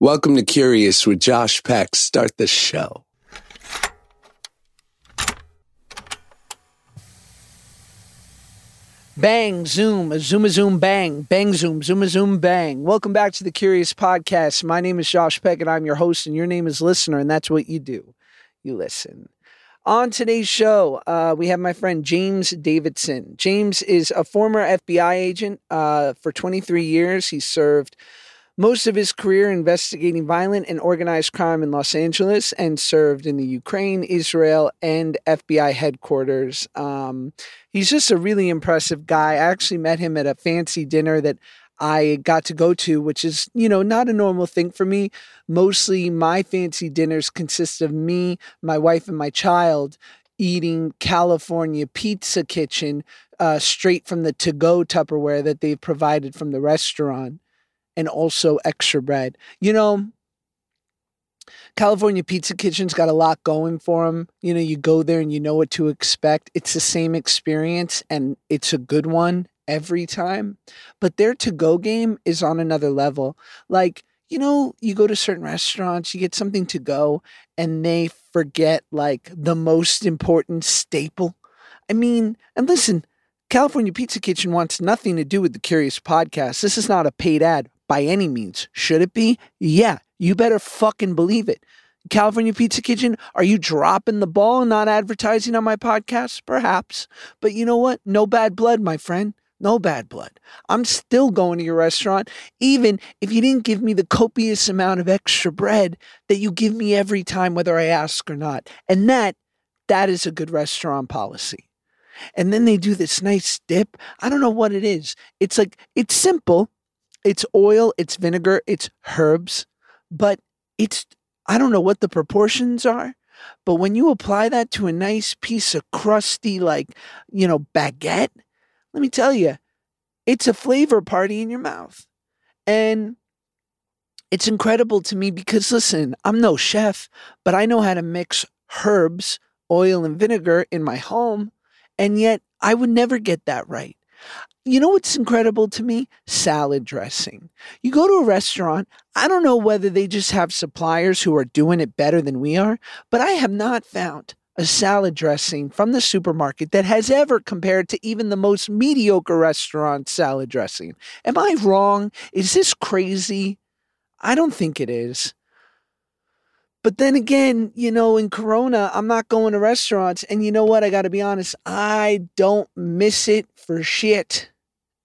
Welcome to Curious with Josh Peck. Start the show. Bang, zoom, a zoom, a zoom, bang, bang, zoom, zoom, a zoom, bang. Welcome back to the Curious Podcast. My name is Josh Peck and I'm your host, and your name is Listener, and that's what you do. You listen. On today's show, uh, we have my friend James Davidson. James is a former FBI agent uh, for 23 years. He served most of his career investigating violent and organized crime in Los Angeles and served in the Ukraine, Israel, and FBI headquarters. Um, he's just a really impressive guy. I actually met him at a fancy dinner that I got to go to, which is, you know, not a normal thing for me. Mostly my fancy dinners consist of me, my wife, and my child eating California pizza kitchen uh, straight from the to go Tupperware that they've provided from the restaurant and also extra bread. You know, California Pizza Kitchen's got a lot going for them. You know, you go there and you know what to expect. It's the same experience and it's a good one every time. But their to go game is on another level. Like, you know, you go to certain restaurants, you get something to go, and they forget like the most important staple. I mean, and listen, California Pizza Kitchen wants nothing to do with the Curious podcast. This is not a paid ad by any means. Should it be? Yeah, you better fucking believe it. California Pizza Kitchen, are you dropping the ball and not advertising on my podcast? Perhaps. But you know what? No bad blood, my friend. No bad blood. I'm still going to your restaurant, even if you didn't give me the copious amount of extra bread that you give me every time, whether I ask or not. And that, that is a good restaurant policy. And then they do this nice dip. I don't know what it is. It's like, it's simple, it's oil, it's vinegar, it's herbs, but it's, I don't know what the proportions are. But when you apply that to a nice piece of crusty, like, you know, baguette, let me tell you, it's a flavor party in your mouth. And it's incredible to me because, listen, I'm no chef, but I know how to mix herbs, oil, and vinegar in my home. And yet I would never get that right. You know what's incredible to me? Salad dressing. You go to a restaurant, I don't know whether they just have suppliers who are doing it better than we are, but I have not found a salad dressing from the supermarket that has ever compared to even the most mediocre restaurant salad dressing. Am I wrong? Is this crazy? I don't think it is. But then again, you know, in Corona, I'm not going to restaurants. And you know what? I got to be honest, I don't miss it for shit.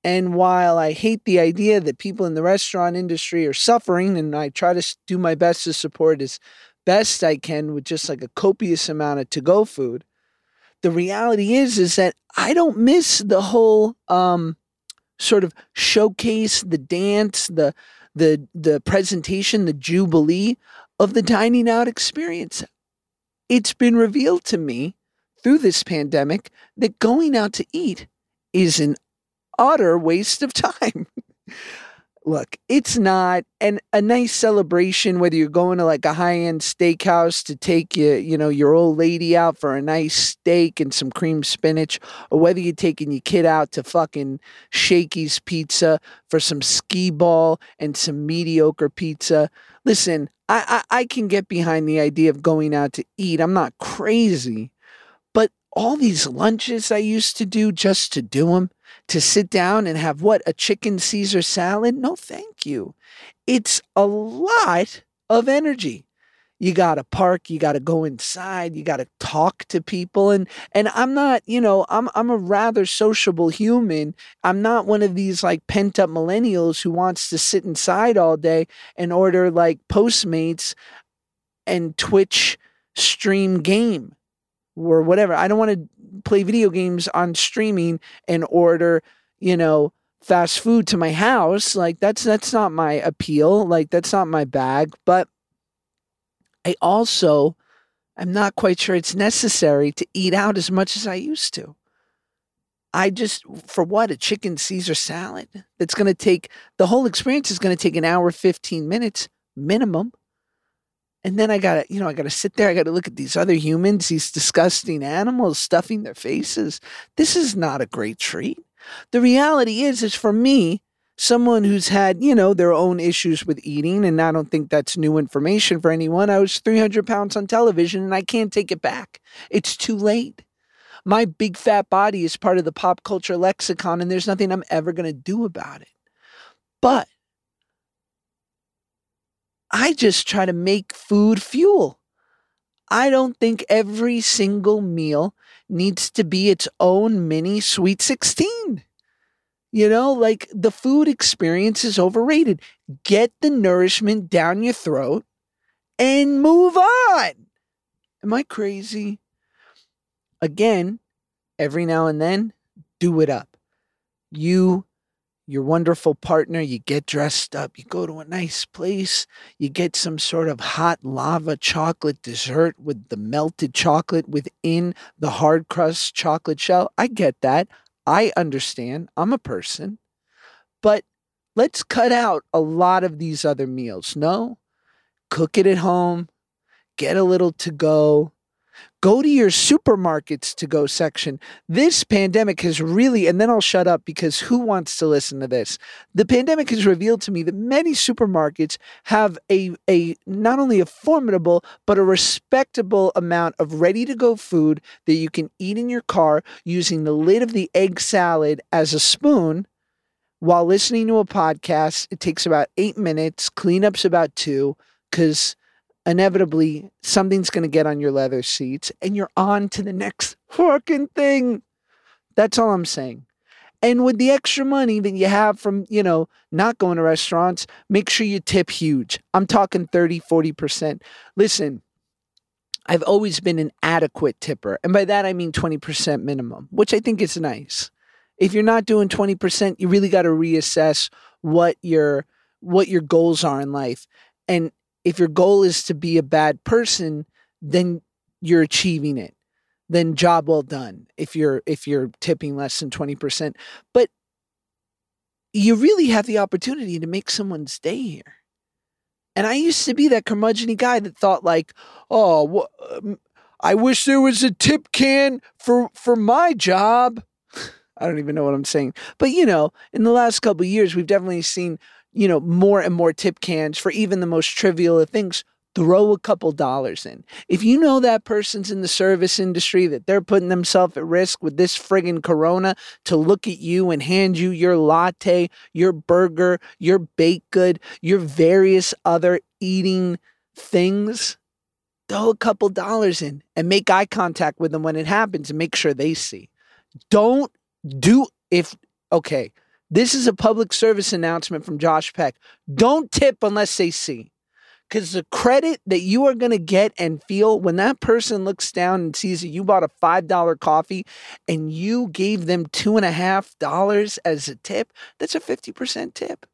And while I hate the idea that people in the restaurant industry are suffering, and I try to do my best to support as best I can with just like a copious amount of to-go food, the reality is is that I don't miss the whole um, sort of showcase, the dance, the the the presentation, the jubilee of the dining out experience. It's been revealed to me through this pandemic that going out to eat is an utter waste of time. Look, it's not and a nice celebration whether you're going to like a high-end steakhouse to take you, you know, your old lady out for a nice steak and some cream spinach, or whether you're taking your kid out to fucking Shakey's Pizza for some skee ball and some mediocre pizza. Listen, I, I, I can get behind the idea of going out to eat. I'm not crazy. All these lunches I used to do just to do them, to sit down and have what a chicken caesar salad? No thank you. It's a lot of energy. You got to park you got to go inside you got to talk to people and and I'm not you know I'm I'm a rather sociable human. I'm not one of these like pent up millennials who wants to sit inside all day and order like postmates and twitch stream game or whatever I don't want to play video games on streaming and order, you know, fast food to my house. Like that's that's not my appeal. Like that's not my bag. But I also I'm not quite sure it's necessary to eat out as much as I used to. I just for what a chicken Caesar salad that's going to take the whole experience is going to take an hour 15 minutes minimum. And then I gotta, you know, I gotta sit there. I gotta look at these other humans, these disgusting animals stuffing their faces. This is not a great treat. The reality is, is for me, someone who's had, you know, their own issues with eating, and I don't think that's new information for anyone. I was 300 pounds on television and I can't take it back. It's too late. My big fat body is part of the pop culture lexicon, and there's nothing I'm ever going to do about it. But I just try to make food fuel. I don't think every single meal needs to be its own mini sweet 16. You know, like the food experience is overrated. Get the nourishment down your throat and move on. Am I crazy? Again, every now and then, do it up. You, your wonderful partner, you get dressed up, you go to a nice place, you get some sort of hot lava chocolate dessert with the melted chocolate within the hard crust chocolate shell. I get that. I understand. I'm a person. But let's cut out a lot of these other meals. No, cook it at home, get a little to go. Go to your supermarkets to go section. This pandemic has really, and then I'll shut up because who wants to listen to this? The pandemic has revealed to me that many supermarkets have a, a not only a formidable, but a respectable amount of ready to go food that you can eat in your car using the lid of the egg salad as a spoon while listening to a podcast. It takes about eight minutes, cleanup's about two, because inevitably something's going to get on your leather seats and you're on to the next fucking thing. That's all I'm saying. And with the extra money that you have from, you know, not going to restaurants, make sure you tip huge. I'm talking 30, 40%. Listen, I've always been an adequate tipper. And by that, I mean 20% minimum, which I think is nice. If you're not doing 20%, you really got to reassess what your what your goals are in life. And if your goal is to be a bad person, then you're achieving it. Then job well done. If you're if you're tipping less than 20%. But you really have the opportunity to make someone's day here. And I used to be that curmudgeon guy that thought like, oh, um, I wish there was a tip can for for my job. I don't even know what I'm saying. But you know, in the last couple years, we've definitely seen you know, more and more tip cans for even the most trivial of things, throw a couple dollars in. If you know that person's in the service industry, that they're putting themselves at risk with this friggin' corona to look at you and hand you your latte, your burger, your baked good, your various other eating things, throw a couple dollars in and make eye contact with them when it happens and make sure they see. Don't do if okay this is a public service announcement from Josh Peck. Don't tip unless they see. Because the credit that you are going to get and feel when that person looks down and sees that you bought a $5 coffee and you gave them $2.5 as a tip, that's a 50% tip.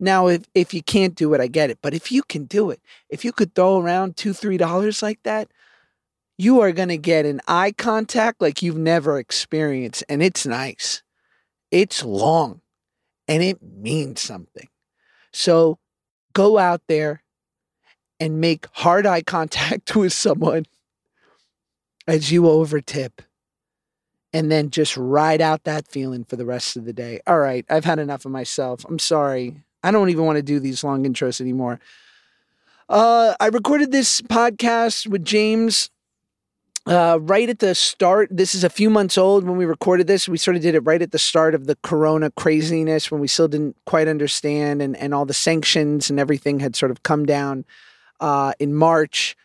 Now, if, if you can't do it, I get it. But if you can do it, if you could throw around two, three dollars like that, you are going to get an eye contact like you've never experienced. And it's nice. It's long and it means something. So go out there and make hard eye contact with someone as you overtip and then just ride out that feeling for the rest of the day. All right, I've had enough of myself. I'm sorry. I don't even want to do these long intros anymore. Uh, I recorded this podcast with James uh, right at the start, this is a few months old when we recorded this. We sort of did it right at the start of the corona craziness when we still didn't quite understand and, and all the sanctions and everything had sort of come down uh, in March.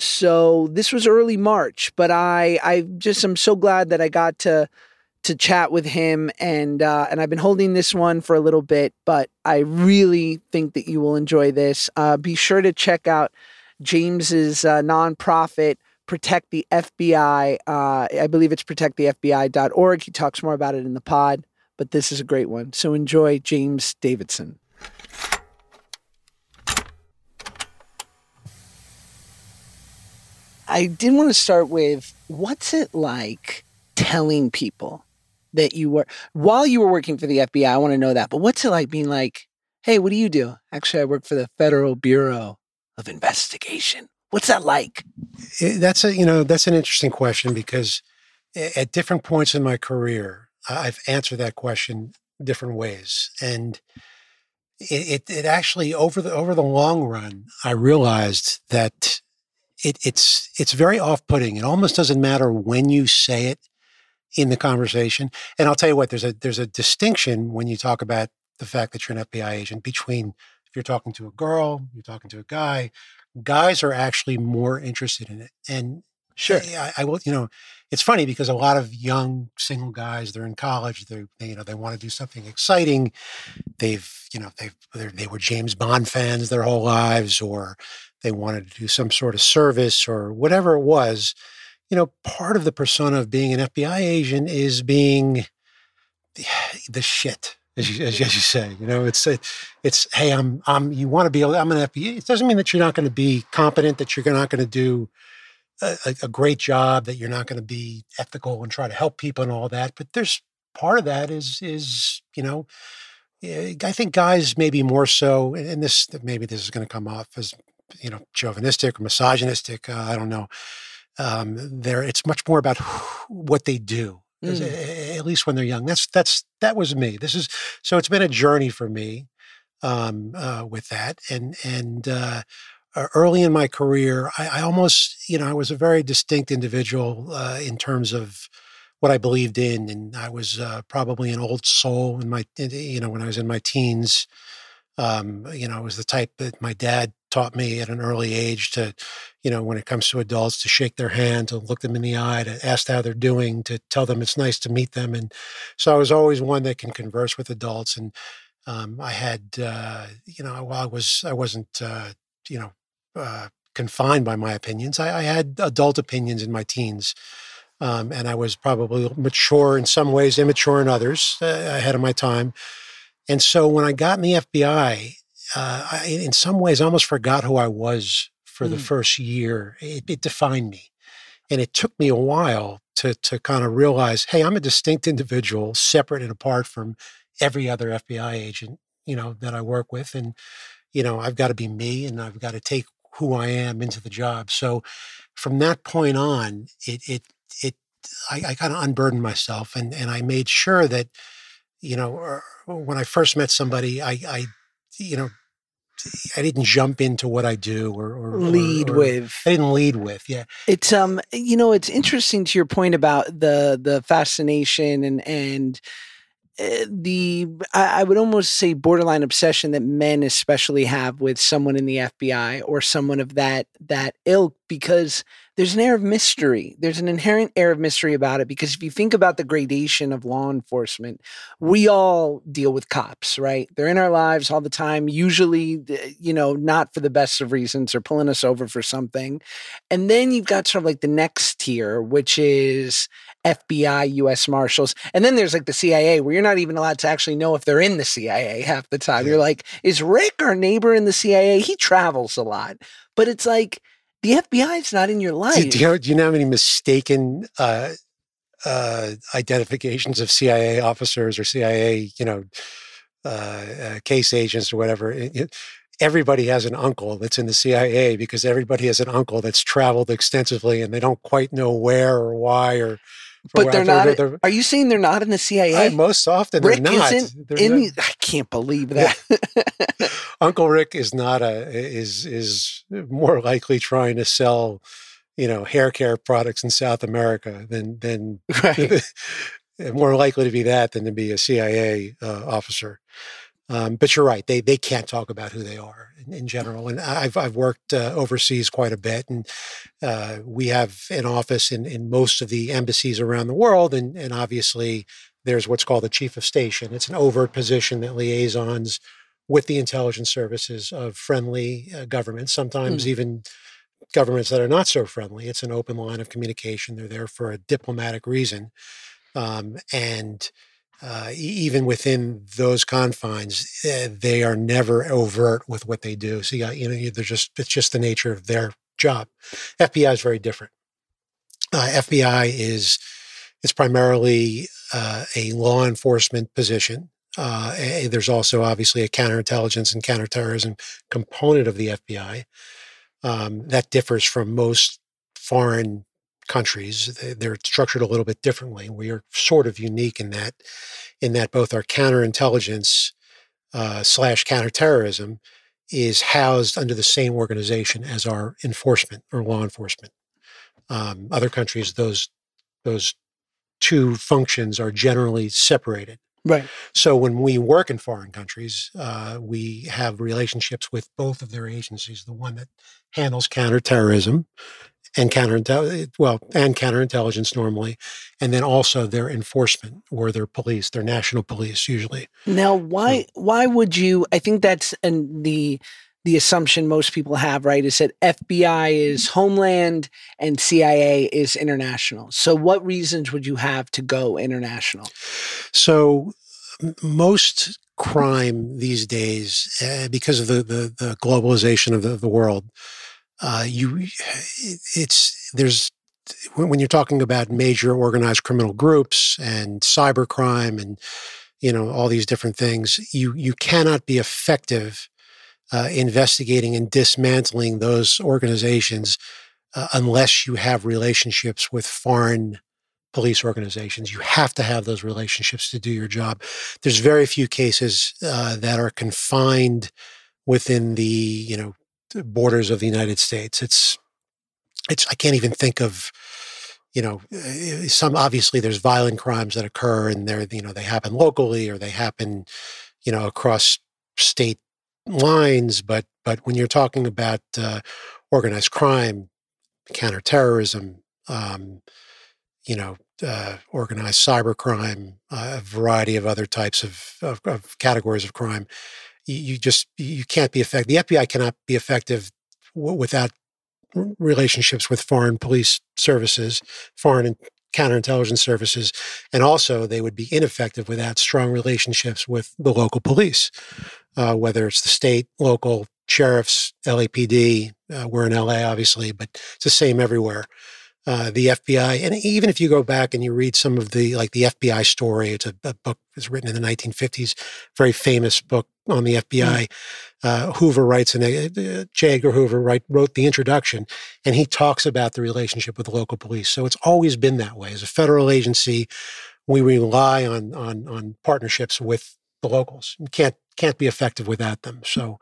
So this was early March, but I I just am so glad that I got to to chat with him and uh, and I've been holding this one for a little bit, but I really think that you will enjoy this. Uh, be sure to check out James's uh, nonprofit protect the FBI. Uh, I believe it's protectthefbi.org. He talks more about it in the pod, but this is a great one. So enjoy James Davidson. I did want to start with what's it like telling people that you were while you were working for the FBI? I want to know that. But what's it like being like, hey, what do you do? Actually, I work for the Federal Bureau of Investigation. What's that like? That's a you know that's an interesting question because at different points in my career, I've answered that question different ways, and it, it, it actually over the over the long run, I realized that it, it's it's very off putting. It almost doesn't matter when you say it in the conversation. And I'll tell you what, there's a there's a distinction when you talk about the fact that you're an FBI agent between if you're talking to a girl, you're talking to a guy. Guys are actually more interested in it, and Sure. I, I will. You know, it's funny because a lot of young single guys, they're in college. They, they you know, they want to do something exciting. They've, you know, they've they were James Bond fans their whole lives, or they wanted to do some sort of service or whatever it was. You know, part of the persona of being an FBI agent is being the, the shit. As you, as you, say, you know, it's it's hey, I'm I'm you want to be I'm an FBI. It doesn't mean that you're not going to be competent, that you're not going to do a, a great job, that you're not going to be ethical and try to help people and all that. But there's part of that is is you know, I think guys maybe more so, and this maybe this is going to come off as you know chauvinistic or misogynistic. Uh, I don't know. Um, there, it's much more about what they do. Mm. At least when they're young. That's that's that was me. This is so. It's been a journey for me um, uh, with that, and and uh, early in my career, I, I, almost, you know, I was a very distinct individual uh, in terms of what I believed in, and I was uh, probably an old soul in my, you know, when I was in my teens. Um, you know, I was the type that my dad taught me at an early age to, you know, when it comes to adults, to shake their hand, to look them in the eye, to ask how they're doing, to tell them it's nice to meet them, and so I was always one that can converse with adults, and um, I had, uh, you know, while I was, I wasn't, uh, you know, uh, confined by my opinions. I, I, had adult opinions in my teens, um, and I was probably mature in some ways, immature in others, uh, ahead of my time. And so when I got in the FBI, uh, I, in some ways, I almost forgot who I was for mm. the first year. It, it defined me, and it took me a while to to kind of realize, hey, I'm a distinct individual, separate and apart from every other FBI agent, you know, that I work with, and you know, I've got to be me, and I've got to take who I am into the job. So from that point on, it it it I, I kind of unburdened myself and and I made sure that you know er, when I first met somebody, I I you know I didn't jump into what I do or, or lead or, or, with. I didn't lead with. Yeah, it's um you know it's interesting to your point about the the fascination and and Eh, the I, I would almost say borderline obsession that men especially have with someone in the FBI or someone of that that ilk because there's an air of mystery. There's an inherent air of mystery about it because if you think about the gradation of law enforcement, we all deal with cops, right? They're in our lives all the time, usually, uh, you know, not for the best of reasons. They're pulling us over for something. And then you've got sort of like the next tier, which is FBI, US Marshals. And then there's like the CIA, where you're not even allowed to actually know if they're in the CIA half the time. Yeah. You're like, is Rick our neighbor in the CIA? He travels a lot. But it's like, the FBI is not in your life. Do, do, you, know, do you know how many mistaken uh, uh, identifications of CIA officers or CIA, you know, uh, uh, case agents or whatever? It, it, everybody has an uncle that's in the CIA because everybody has an uncle that's traveled extensively and they don't quite know where or why or but they're not. They're, they're, are you saying they're not in the CIA? I, most often Rick they're not. Isn't they're in not. The, I can't believe that. Uncle Rick is not a is is more likely trying to sell, you know, hair care products in South America than than right. more likely to be that than to be a CIA uh, officer. Um, but you're right; they they can't talk about who they are in, in general. And I've I've worked uh, overseas quite a bit, and uh, we have an office in in most of the embassies around the world, and and obviously there's what's called the chief of station. It's an overt position that liaisons with the intelligence services of friendly uh, governments, sometimes mm. even governments that are not so friendly. It's an open line of communication. They're there for a diplomatic reason, um, and uh, even within those confines, uh, they are never overt with what they do. So yeah, you know, they're just it's just the nature of their job. FBI is very different. Uh, FBI is it's primarily uh, a law enforcement position. Uh, there's also obviously a counterintelligence and counterterrorism component of the FBI um, that differs from most foreign countries. They- They're structured a little bit differently. We are sort of unique in that, in that both our counterintelligence uh, slash counterterrorism is housed under the same organization as our enforcement or law enforcement. Um, other countries, those those two functions are generally separated. Right. So when we work in foreign countries, uh, we have relationships with both of their agencies. The one that handles counterterrorism and counterintel well and counterintelligence normally, and then also their enforcement or their police, their national police usually. Now, why why would you? I think that's an, the the assumption most people have, right? Is that FBI is homeland and CIA is international. So, what reasons would you have to go international? So m- most crime these days, uh, because of the, the, the globalization of the, the world, uh, you it's there's when you're talking about major organized criminal groups and cybercrime and you know all these different things, you you cannot be effective uh, investigating and dismantling those organizations uh, unless you have relationships with foreign police organizations. You have to have those relationships to do your job. There's very few cases uh, that are confined within the you know borders of the United States. It's it's I can't even think of you know eh, some obviously there's violent crimes that occur and they're you know they happen locally or they happen you know across state lines but but when you're talking about uh, organized crime counterterrorism um, you know, uh, organized cybercrime, uh, a variety of other types of, of, of categories of crime. You, just you can't be effective. The FBI cannot be effective w- without relationships with foreign police services, foreign and counterintelligence services, and also they would be ineffective without strong relationships with the local police, uh, whether it's the state, local sheriffs, LAPD. Uh, we're in LA, obviously, but it's the same everywhere uh, the FBI, and even if you go back and you read some of the like the FBI story, it's a, a book was written in the 1950s, very famous book on the FBI. Mm. Uh, Hoover writes, and uh, J. Edgar Hoover write, wrote the introduction, and he talks about the relationship with the local police. So it's always been that way. As a federal agency, we rely on on on partnerships with the locals. You can't can't be effective without them. So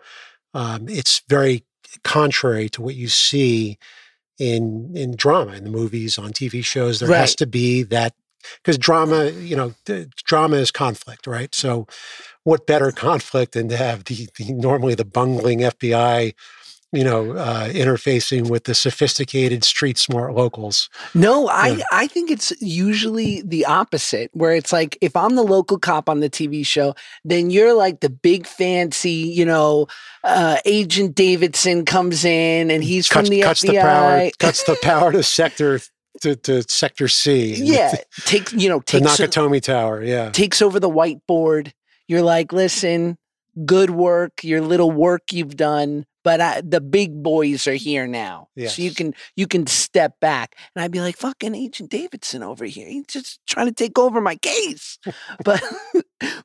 um, it's very contrary to what you see in in drama in the movies on tv shows there Right. has to be that because drama you know drama is conflict right so what better conflict than to have the, the normally the bungling fbi you know uh, interfacing with the sophisticated street smart locals No, I Yeah. I think it's usually the opposite, where it's like if I'm the local cop on the TV show, then you're like the big fancy, you know, uh, Agent Davidson comes in and he's cuts, from the cuts FBI. the power cuts the power to sector to, to sector c yeah, takes you know the takes nakatomi tower yeah takes over the whiteboard. You're like, listen, good work, your little work you've done, but I, the big boys are here now, so you can you can step back. And I'd be like, fucking Agent Davidson over here, he's just trying to take over my case. but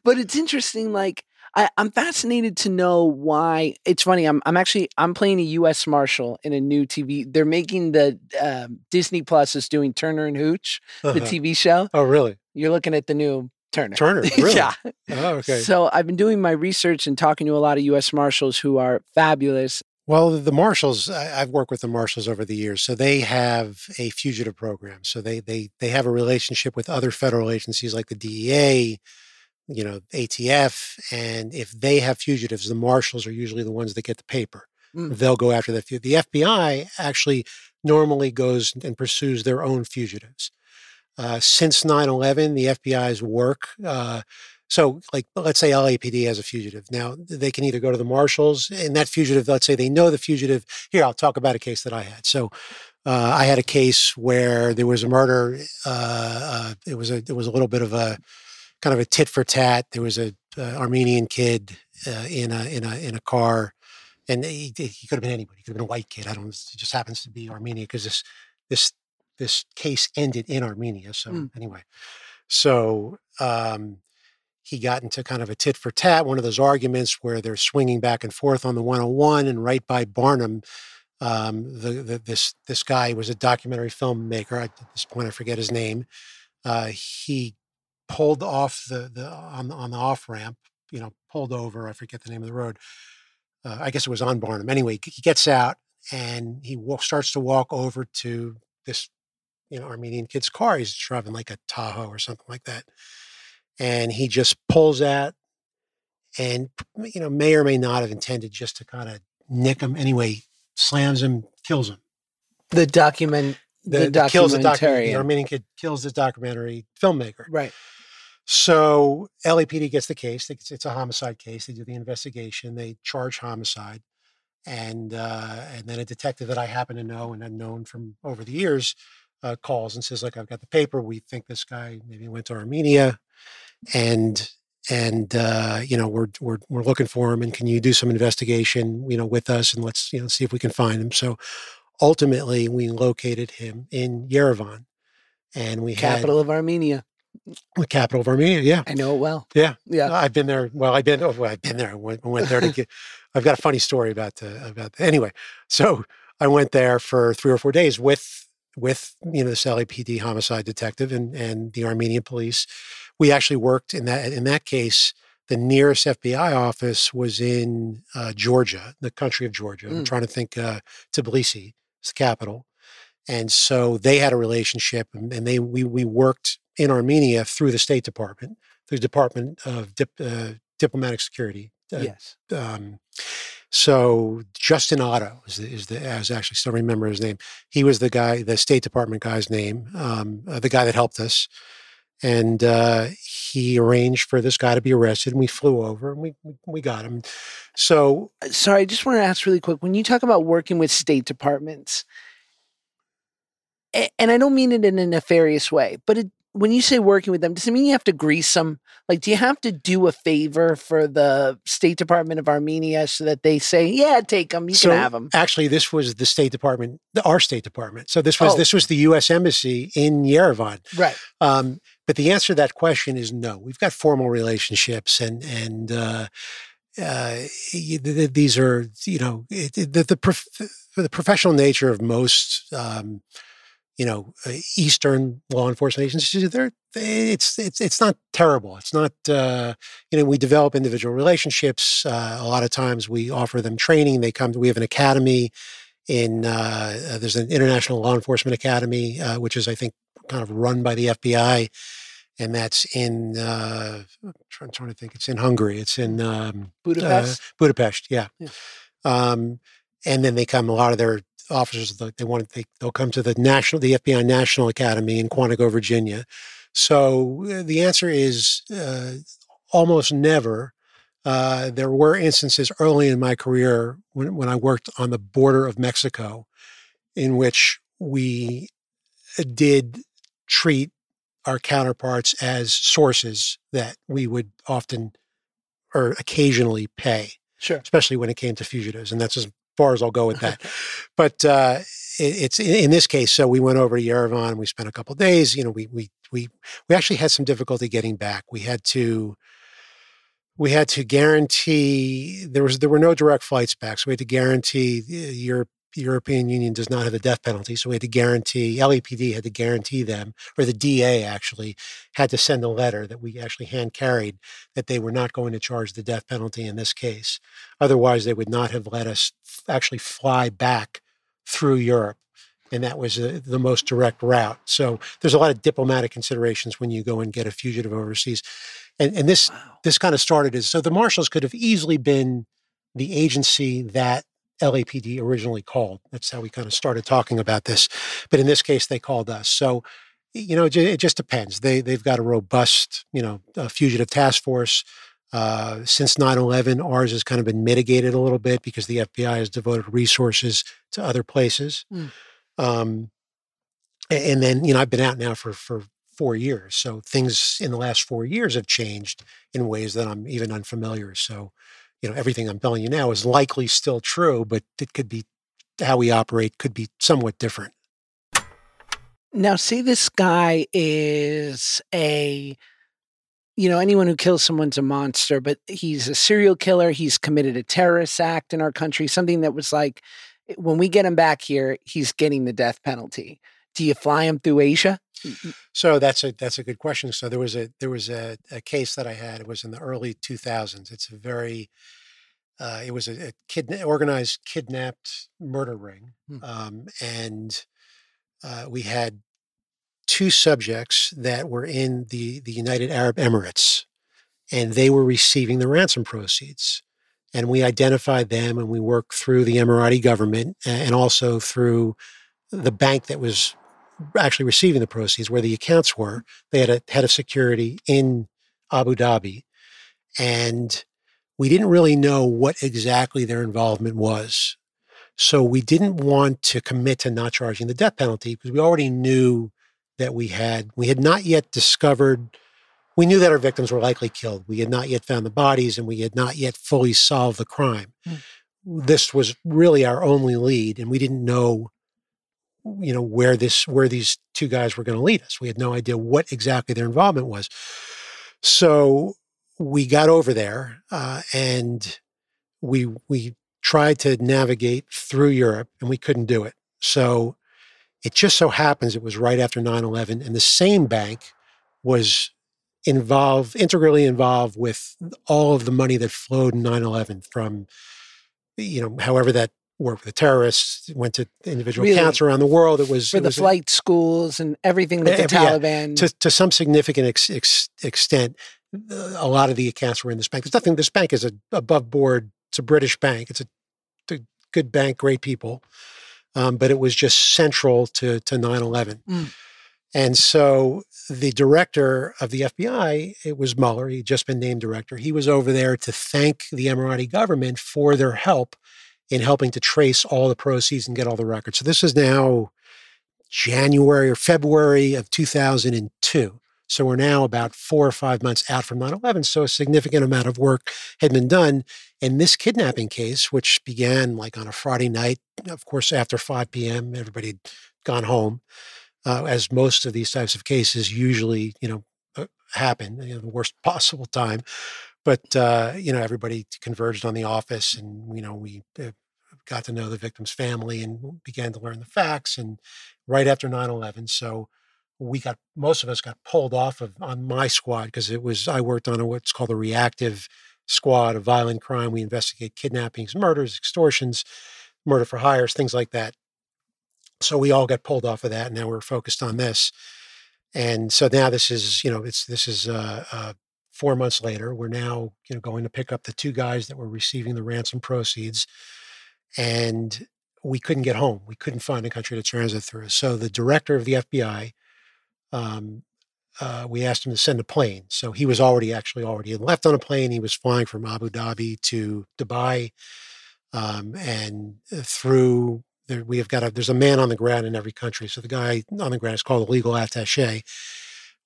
but it's interesting, like. I, I'm fascinated to know why. It's funny. I'm I'm actually I'm playing a U.S. Marshal in a new TV. They're making the um, Disney Plus is doing Turner and Hooch, the Uh-huh. TV show. oh really You're looking at the new Turner. turner really yeah. oh okay So I've been doing my research and talking to a lot of U.S. Marshals who are fabulous. Well, the marshals, I've worked with the marshals over the years, so they have a fugitive program. So they they they have a relationship with other federal agencies like the DEA, you know, ATF, and if they have fugitives, the marshals are usually the ones that get the paper. Mm. They'll go after that. fu- The FBI actually normally goes and pursues their own fugitives. Uh, since 9/11, the FBI's work. Uh, so, like, let's say LAPD has a fugitive. Now, they can either go to the marshals, and that fugitive, let's say they know the fugitive. Here, I'll talk about a case that I had. So, uh, I had a case where there was a murder. Uh, uh, it was a it was a little bit of a kind of a tit for tat. There was a uh, Armenian kid in a in a in a car, and he, he could have been anybody. He could have been a white kid. I don't. know. It just happens to be Armenia because this this this case ended in Armenia. So Mm. anyway, so um, he got into kind of a tit for tat, one of those arguments where they're swinging back and forth on the 101, and right by Barham, Um, the, the, this this guy was a documentary filmmaker. At this point, I forget his name. Uh, he pulled off the the on on the off ramp. You know, pulled over. I forget the name of the road. Uh, I guess it was on Barham. Anyway, he gets out and he walk, starts to walk over to this you know Armenian kid's car. He's driving like a Tahoe or something like that, and he just pulls out and you know may or may not have intended just to kind of nick him anyway slams him kills him The document, the, the kills the, docu- the armenian kid kills this documentary filmmaker right. so lapd gets the case it's, it's a homicide case they do the investigation they charge homicide and uh, and then a detective that i happen to know and had known from over the years uh, calls and says like i've got the paper we think this guy maybe went to armenia and and uh, you know we're we're we're looking for him and can you do some investigation you know with us and let's you know see if we can find him so ultimately we located him in Yerevan and we Capital of Armenia. the capital of Armenia yeah I know it well. yeah Yeah. I've been there well I've been oh, well, I've been there I went, went there to get I've got a funny story about the about the, anyway so I went there for three or four days with with you know this LAPD homicide detective and and the Armenian police we actually worked in that in that case the nearest FBI office was in uh, Georgia, the country of Georgia. I'm Mm. trying to think uh, Tbilisi, it's the capital, and so they had a relationship, and, and they we we worked in Armenia through the State Department, through the Department of Dip, uh, Diplomatic Security. uh, yes. um, so Justin Otto is the, is the I actually still remember his name. He was the guy, the State Department guy's name, um, uh, the guy that helped us, and uh, he arranged for this guy to be arrested. And we flew over and we we- we got him. So Uh, Sorry, I just want to ask really quick. When you talk about working with state departments, and I don't mean it in a nefarious way, but it, when you say working with them, does it mean you have to grease them? Like, do you have to do a favor for the State Department of Armenia so that they say, "Yeah, take them, you so can have them"? actually, this was the State Department, the, our State Department. So this was Oh. this was the U.S. Embassy in Yerevan. Right. Um, but the answer to that question is no. We've got formal relationships, and and uh, uh, y- th- th- these are you know it, it- the the, prof- the professional nature of most um, you know uh, Eastern law enforcement agencies. They're it's it's it's not terrible. It's not uh, you know we develop individual relationships. Uh, a lot of times we offer them training. They come. We have an academy. In uh, uh, there's an international law enforcement academy, uh, which is I think kind of run by the FBI, and that's in uh, I'm trying, trying to think. It's in Hungary. It's in um, Budapest. Budapest. Yeah. Yeah. Um, and then they come. A lot of their officers they, they want they they'll come to the national the FBI National Academy in Quantico, Virginia. So uh, the answer is uh, almost never. Uh, there were instances early in my career when, when I worked on the border of Mexico, in which we uh, did treat our counterparts as sources that we would often or occasionally pay, sure. especially when it came to fugitives. And that's as far as I'll go with that. but uh, it, it's in, this case. So we went over to Yerevan. We spent a couple days. You know, we we we we actually had some difficulty getting back. We had to we had to guarantee there was there were no direct flights back, so we had to guarantee the European Union does not have a death penalty, so we had to guarantee LAPD had to guarantee them, or the DA actually had to send a letter that we actually hand carried that they were not going to charge the death penalty in this case. Otherwise, they would not have let us actually fly back through Europe. And that was uh, the most direct route. So there's a lot of diplomatic considerations when you go and get a fugitive overseas. And, and this Wow. this kind of started as so the marshals could have easily been the agency that LAPD originally called. That's how we kind of started talking about this. But in this case, they called us. So, you know, it, just depends. They they've got a robust, you know, uh, fugitive task force. Uh, since 9/11, ours has kind of been mitigated a little bit because the FBI has devoted resources to other places. Mm. Um, and then, you know, I've been out now for for four years, so things in the last four years have changed in ways that I'm even unfamiliar. So, you know, everything I'm telling you now is likely still true, but it could be how we operate could be somewhat different. Now, see this guy is a, you know, anyone who kills someone's a monster, but he's a serial killer. He's committed a terrorist act in our country, something that was like, when we get him back here, he's getting the death penalty. Do you fly them through Asia? So that's a that's a good question. So there was a there was a, a case that I had. It was in the early 2000s. It's a very uh, it was a, a kidna- organized kidnapped murder ring, Hmm. um, and uh, we had two subjects that were in the the United Arab Emirates, and they were receiving the ransom proceeds. And we identified them, and we worked through the Emirati government and also through the bank that was actually receiving the proceeds, where the accounts were. They had a head of security in Abu Dhabi, and we didn't really know what exactly their involvement was. So we didn't want to commit to not charging the death penalty because we already knew that we had we had not yet discovered we knew that our victims were likely killed. We had not yet found the bodies and we had not yet fully solved the crime. Hmm. This was really our only lead and we didn't know you know where this where these two guys were going to lead us. We had no idea what exactly their involvement was. So we got over there uh, and we we tried to navigate through Europe and we couldn't do it. So it just so happens it was right after 9/11 and the same bank was involved integrally involved with all of the money that flowed in 9/11 from you know however that worked with the terrorists went to individual Really? accounts around the world it was For the was a- flight schools and everything that the yeah, Taliban. to, to some significant ex, ex, extent, uh, a lot of the accounts were in this bank. There's nothing. This bank is a above board. It's a British bank. It's a, a good bank, great people, um, but it was just central to to 9/11. Mm. And so the director of the FBI, it was Mueller. He'd just been named director. He was over there to thank the Emirati government for their help in helping to trace all the proceeds and get all the records. So this is now January or February of 2002. So we're now about four or five months out from 9 11. So a significant amount of work had been done. And this kidnapping case, which began like on a Friday night, of course, after 5 p.m., everybody had gone home, uh, as most of these types of cases usually, you know, uh, happen, you know, the worst possible time. But, uh, you know, everybody converged on the office and, you know, we uh, got to know the victim's family and began to learn the facts. And right after 9 11. So we got, most of us got pulled off of on my squad because it was, I worked on a, what's called a reactive squad of violent crime. We investigate kidnappings, murders, extortions, murder for hires, things like that. So we all got pulled off of that. And now we're focused on this. And so now this is, you know, it's, this is, uh, uh, four months later, we're now, you know, going to pick up the two guys that were receiving the ransom proceeds and we couldn't get home. We couldn't find a country to transit through. So the director of the FBI, um, uh, we asked him to send a plane. So he was already actually already left on a plane. He was flying from Abu Dhabi to Dubai, um, and uh, through there, we have got a there's a man on the ground in every country. So the guy on the ground is called a legal attaché.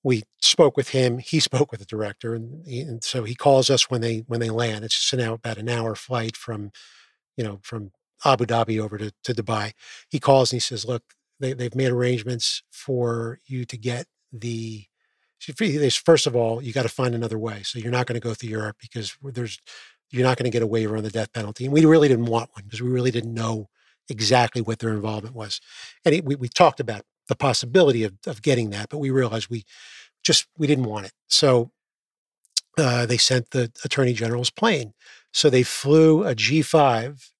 We spoke with him. He spoke with the director, and, he, and so he calls us when they when they land. It's just an hour, about an hour flight from, you know, from Abu Dhabi over to, to Dubai. He calls and he says, "Look, they, they've made arrangements for you to get the." First of all, you got to find another way. So you're not going to go through Europe because there's you're not going to get a waiver on the death penalty, and we really didn't want one because we really didn't know exactly what their involvement was. And it, we we talked about the possibility of of getting that, but we realized we just we didn't want it. So uh, they sent the attorney general's plane. So they flew a G5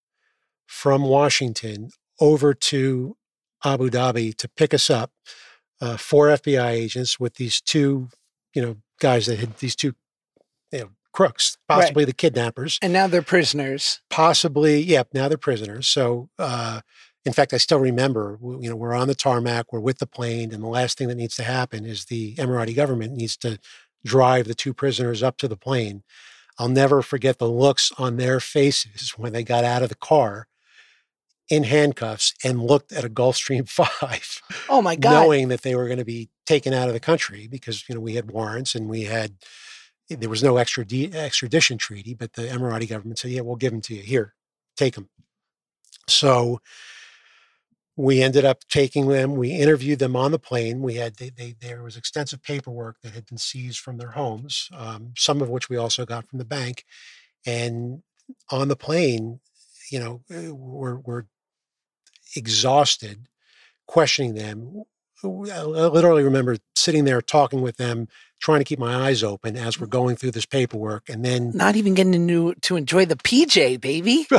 from Washington over to Abu Dhabi to pick us up. Uh, four FBI agents with these two, you know, guys that had these two, you know, crooks, Right. possibly the kidnappers, and now they're prisoners. possibly, yeah. Now they're prisoners. So, uh, in fact, I still remember, you know, we're on the tarmac, we're with the plane, and the last thing that needs to happen is the Emirati government needs to drive the two prisoners up to the plane. I'll never forget the looks on their faces when they got out of the car in handcuffs and looked at a Gulfstream 5, Oh my God. knowing that they were going to be taken out of the country because, you know, we had warrants and we had, there was no extradi- extradition treaty, but the Emirati government said, yeah, we'll give them to you. Here, take them. So we ended up taking them. We interviewed them on the plane. We had they, they, there was extensive paperwork that had been seized from their homes, um, some of which we also got from the bank. And on the plane, you know, uh, we're we're exhausted, questioning them. I literally remember sitting there talking with them, trying to keep my eyes open as we're going through this paperwork, and then Not even getting to to enjoy the PJ, baby.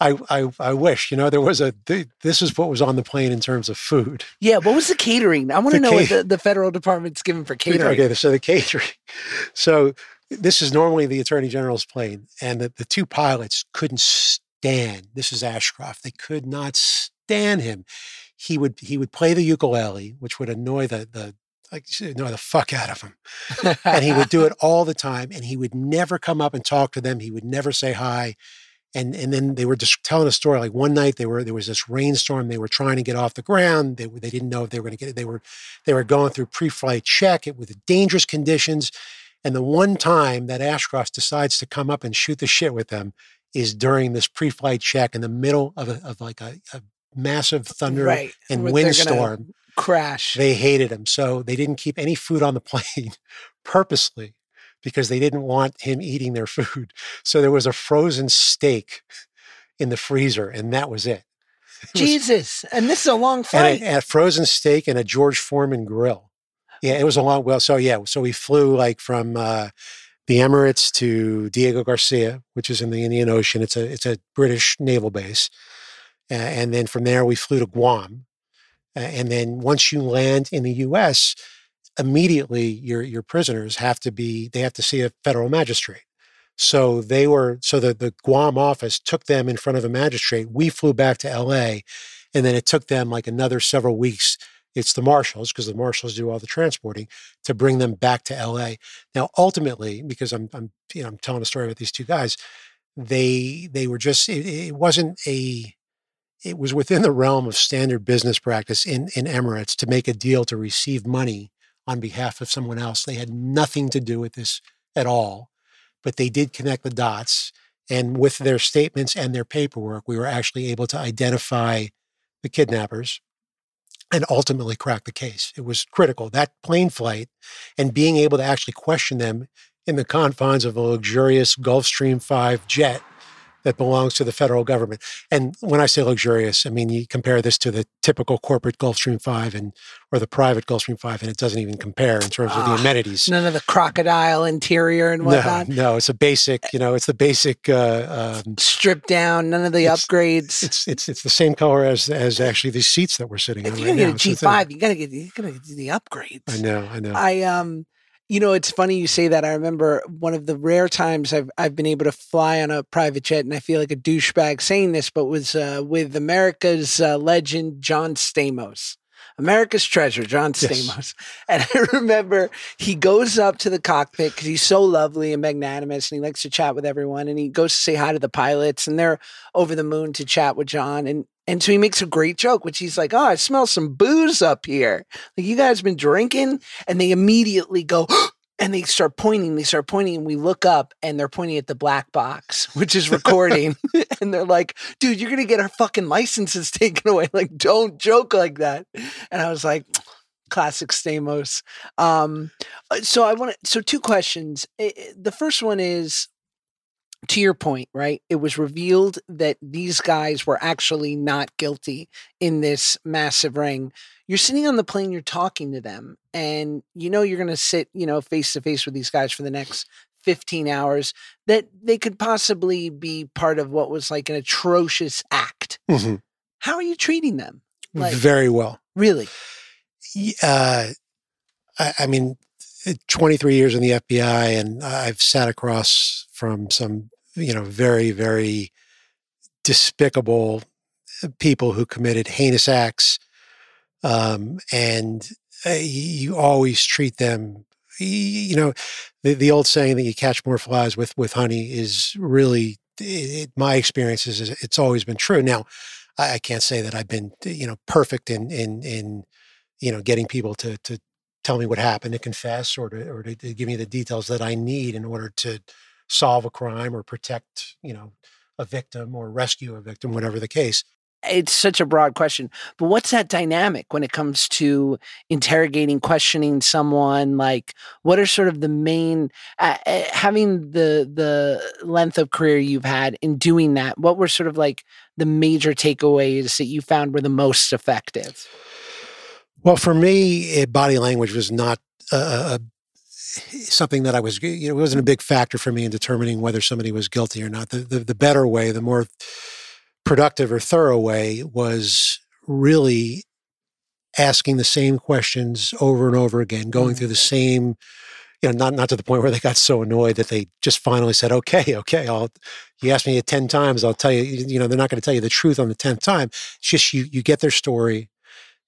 I, I I wish you know there was a th- this is what was on the plane in terms of food. Yeah, what was the catering? I want to know what the, the federal department's giving for catering. Okay, so the catering. So this is normally the attorney general's plane, and the, the two pilots couldn't stand. This is Ashcroft. They could not stand him. He would he would play the ukulele, which would annoy the the like annoy the fuck out of him, and he would do it all the time. And he would never come up and talk to them. He would never say hi. And and then they were just telling a story. Like one night, they were there was this rainstorm. They were trying to get off the ground. They they didn't know if they were going to get it. They were they were going through pre-flight check it with dangerous conditions. And the one time that Ashcroft decides to come up and shoot the shit with them is during this pre-flight check in the middle of a, of like a, a massive thunder right. and where windstorm. Crash. They hated him, so they didn't keep any food on the plane purposely because they didn't want him eating their food. So there was a frozen steak in the freezer, and that was it. It was- Jesus. And this is a long and flight. a, a frozen steak and a George Foreman grill. Yeah, it was a long. Well, so yeah, so we flew like from uh, the Emirates to Diego Garcia, which is in the Indian Ocean. It's a it's a British naval base, uh, and then from there we flew to Guam, uh, and then once you land in the U.S., immediately your your prisoners have to be they have to see a federal magistrate. So they were so the the Guam office took them in front of a magistrate. We flew back to L.A. And then it took them like another several weeks. It's the marshals because the marshals do all the transporting to bring them back to LA. Now, ultimately, because I'm, I'm, you know, I'm telling a story about these two guys, they they were just it, it wasn't a it was within the realm of standard business practice in in Emirates to make a deal to receive money on behalf of someone else. They had nothing to do with this at all, but they did connect the dots. And with their statements and their paperwork, we were actually able to identify the kidnappers and ultimately crack the case. It was critical. That plane flight and being able to actually question them in the confines of a luxurious Gulfstream 5 jet that belongs to the federal government. And when I say luxurious, I mean you compare this to the typical corporate Gulfstream 5 and or the private Gulfstream 5 and it doesn't even compare in terms of Ah, the amenities. None of the crocodile interior and whatnot. no, it's a basic, you know, it's the basic uh, um, Stripped down. None of the It's- upgrades. it's it's it's the same color as as actually the seats that we're sitting in. if on you're right gonna now. get a It's the G five, you gotta get you gotta get the upgrades. I know, I know. I um you know it's funny you say that. I remember one of the rare times I've I've been able to fly on a private jet and I feel like a douchebag saying this but was uh, with America's uh, legend John Stamos. America's treasure, John Yes. Stamos. And I remember he goes up to the cockpit because he's so lovely and magnanimous and he likes to chat with everyone. And he goes to say hi to the pilots and they're over the moon to chat with John. And and so he makes a great joke, which he's like, Oh, I smell some booze up here. Like, you guys been drinking? And they immediately go, and they start pointing. They start pointing, and we look up, and they're pointing at the black box, which is recording. and they're like, dude, you're going to get our fucking licenses taken away. Like, don't joke like that. And I was like, classic Stamos. Um, uh, so I want to, so two questions. The first one is, to your point, right? It was revealed that these guys were actually not guilty in this massive ring. You're sitting on the plane, you're talking to them, and you know you're going to sit, you know, face to face with these guys for the next 15 hours, that they could possibly be part of what was like an atrocious act. Mhm. How are you treating them? Like- Very well. Really? Uh, I, I mean, 23 years in the FBI, and I've sat across from some, you know, very, very despicable people who committed heinous acts. Um, and uh, you always treat them, you know, the, the old saying that you catch more flies with, with honey is really, it, my experience is, is it's always been true. Now, I, I can't say that I've been, you know, perfect in, in, in, you know, getting people to, to tell me what happened, to confess, or to, or to, to give me the details that I need in order to solve a crime or protect, you know, a victim or rescue a victim, whatever the case. it's such a broad question but what's that dynamic when it comes to interrogating questioning someone like what are sort of the main uh, having the the length of career you've had in doing that what were sort of like the major takeaways that you found were the most effective? Well, for me, it, body language was not a, a, something that I was, you know, it wasn't a big factor for me in determining whether somebody was guilty or not. The, the, the better way, the more productive or thorough way was really asking the same questions over and over again, going through the mm. same, you know, not not to the point where they got so annoyed that they just finally said, "Okay, okay, I'll." You ask me it ten times, I'll tell you. You know, they're not going to tell you the truth on the tenth time. It's just you you get their story,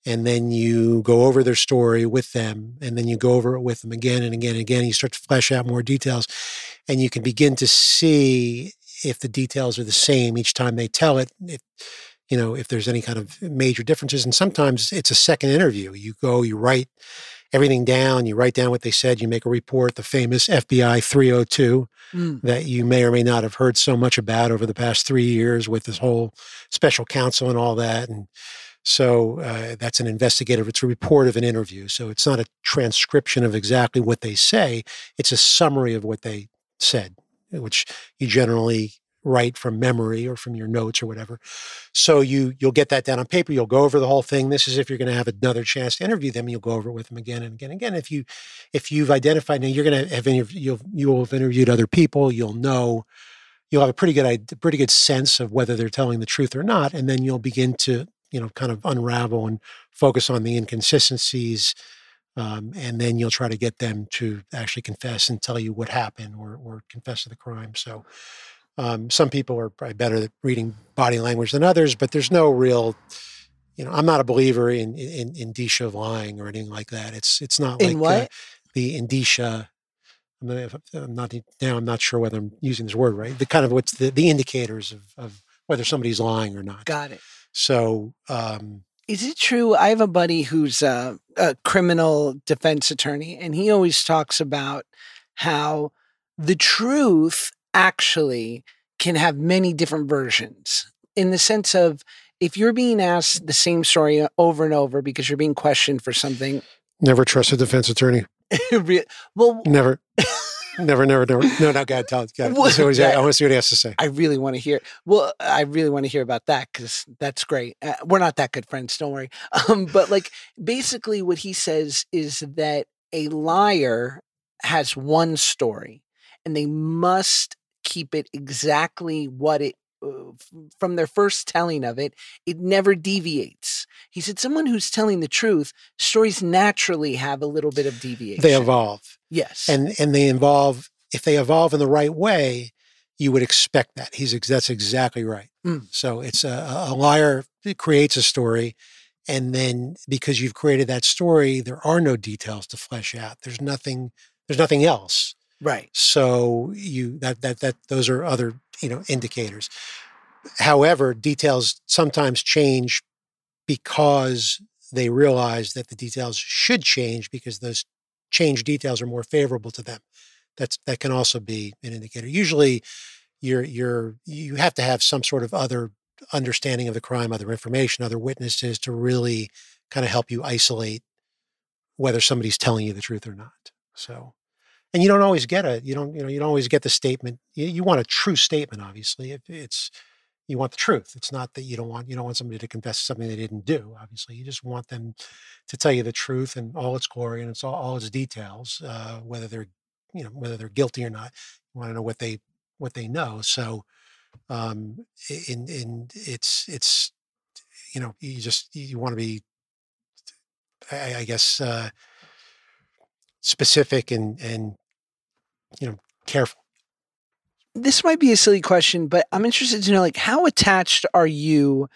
and then you go over their story with them, and then you go over it with them again and again and again. And you start to flesh out more details, and you can begin to see if the details are the same each time they tell it. If, you know, if there's any kind of major differences. And sometimes it's a second interview. You go, you write everything down, you write down what they said, you make a report, the famous FBI 302 mm. that you may or may not have heard so much about over the past three years with this whole special counsel and all that. And so uh, that's an investigative, it's a report of an interview. So it's not a transcription of exactly what they say, it's a summary of what they said, which you generally write from memory or from your notes or whatever. So you you'll get that down on paper. You'll go over the whole thing. This is if you're going to have another chance to interview them. You'll go over it with them again and again and again. If you if you've identified now, you're going to have interv- you'll you will have interviewed other people. You'll know you'll have a pretty good pretty good sense of whether they're telling the truth or not, and then you'll begin to you know kind of unravel and focus on the inconsistencies. Um, and then you'll try to get them to actually confess and tell you what happened or, or confess to the crime. So, um, some people are probably better at reading body language than others, but there's no real, you know, I'm not a believer in in, indicia of lying or anything like that. It's it's not in like uh, the indicia. I'm not now. I'm not sure whether I'm using this word right. The kind of what's the the indicators of of whether somebody's lying or not. Got it. So. Um, is it true? I have a buddy who's a, a criminal defense attorney, and he always talks about how the truth actually can have many different versions in the sense of if you're being asked the same story over and over because you're being questioned for something. Never trust a defense attorney. well, never. Never, never, never. No, no, God, tell God. Well, so I want to see what he has to say. I really want to hear. Well, I really want to hear about that because that's great. Uh, we're not that good friends, don't worry. Um, but like, basically, what he says is that a liar has one story, and they must keep it exactly what it uh, from their first telling of it, it never deviates. He said, someone who's telling the truth, stories naturally have a little bit of deviation. They evolve. Yes. And and they evolve if they evolve in the right way, you would expect that. He's that's exactly right. Mm. So it's a, a liar creates a story. And then because you've created that story, there are no details to flesh out. There's nothing, there's nothing else. Right. So you that that that those are other you know indicators. However, details sometimes change because they realize that the details should change because those changed details are more favorable to them. That's that can also be an indicator. Usually, you're you're you have to have some sort of other understanding of the crime, other information, other witnesses to really kind of help you isolate whether somebody's telling you the truth or not. So and you don't always get a you don't you know you don't always get the statement you, you, want a true statement obviously it, it's you want the truth. It's not that you don't want you don't want somebody to confess something they didn't do obviously. You just want them to tell you the truth and all its glory and it's all, all its details uh, whether they're you know whether they're guilty or not. You want to know what they what they know. So um in in it's it's you know you just you want to be I, I guess uh specific and and you know, careful. This might be a silly question, but I'm interested to know like how attached are you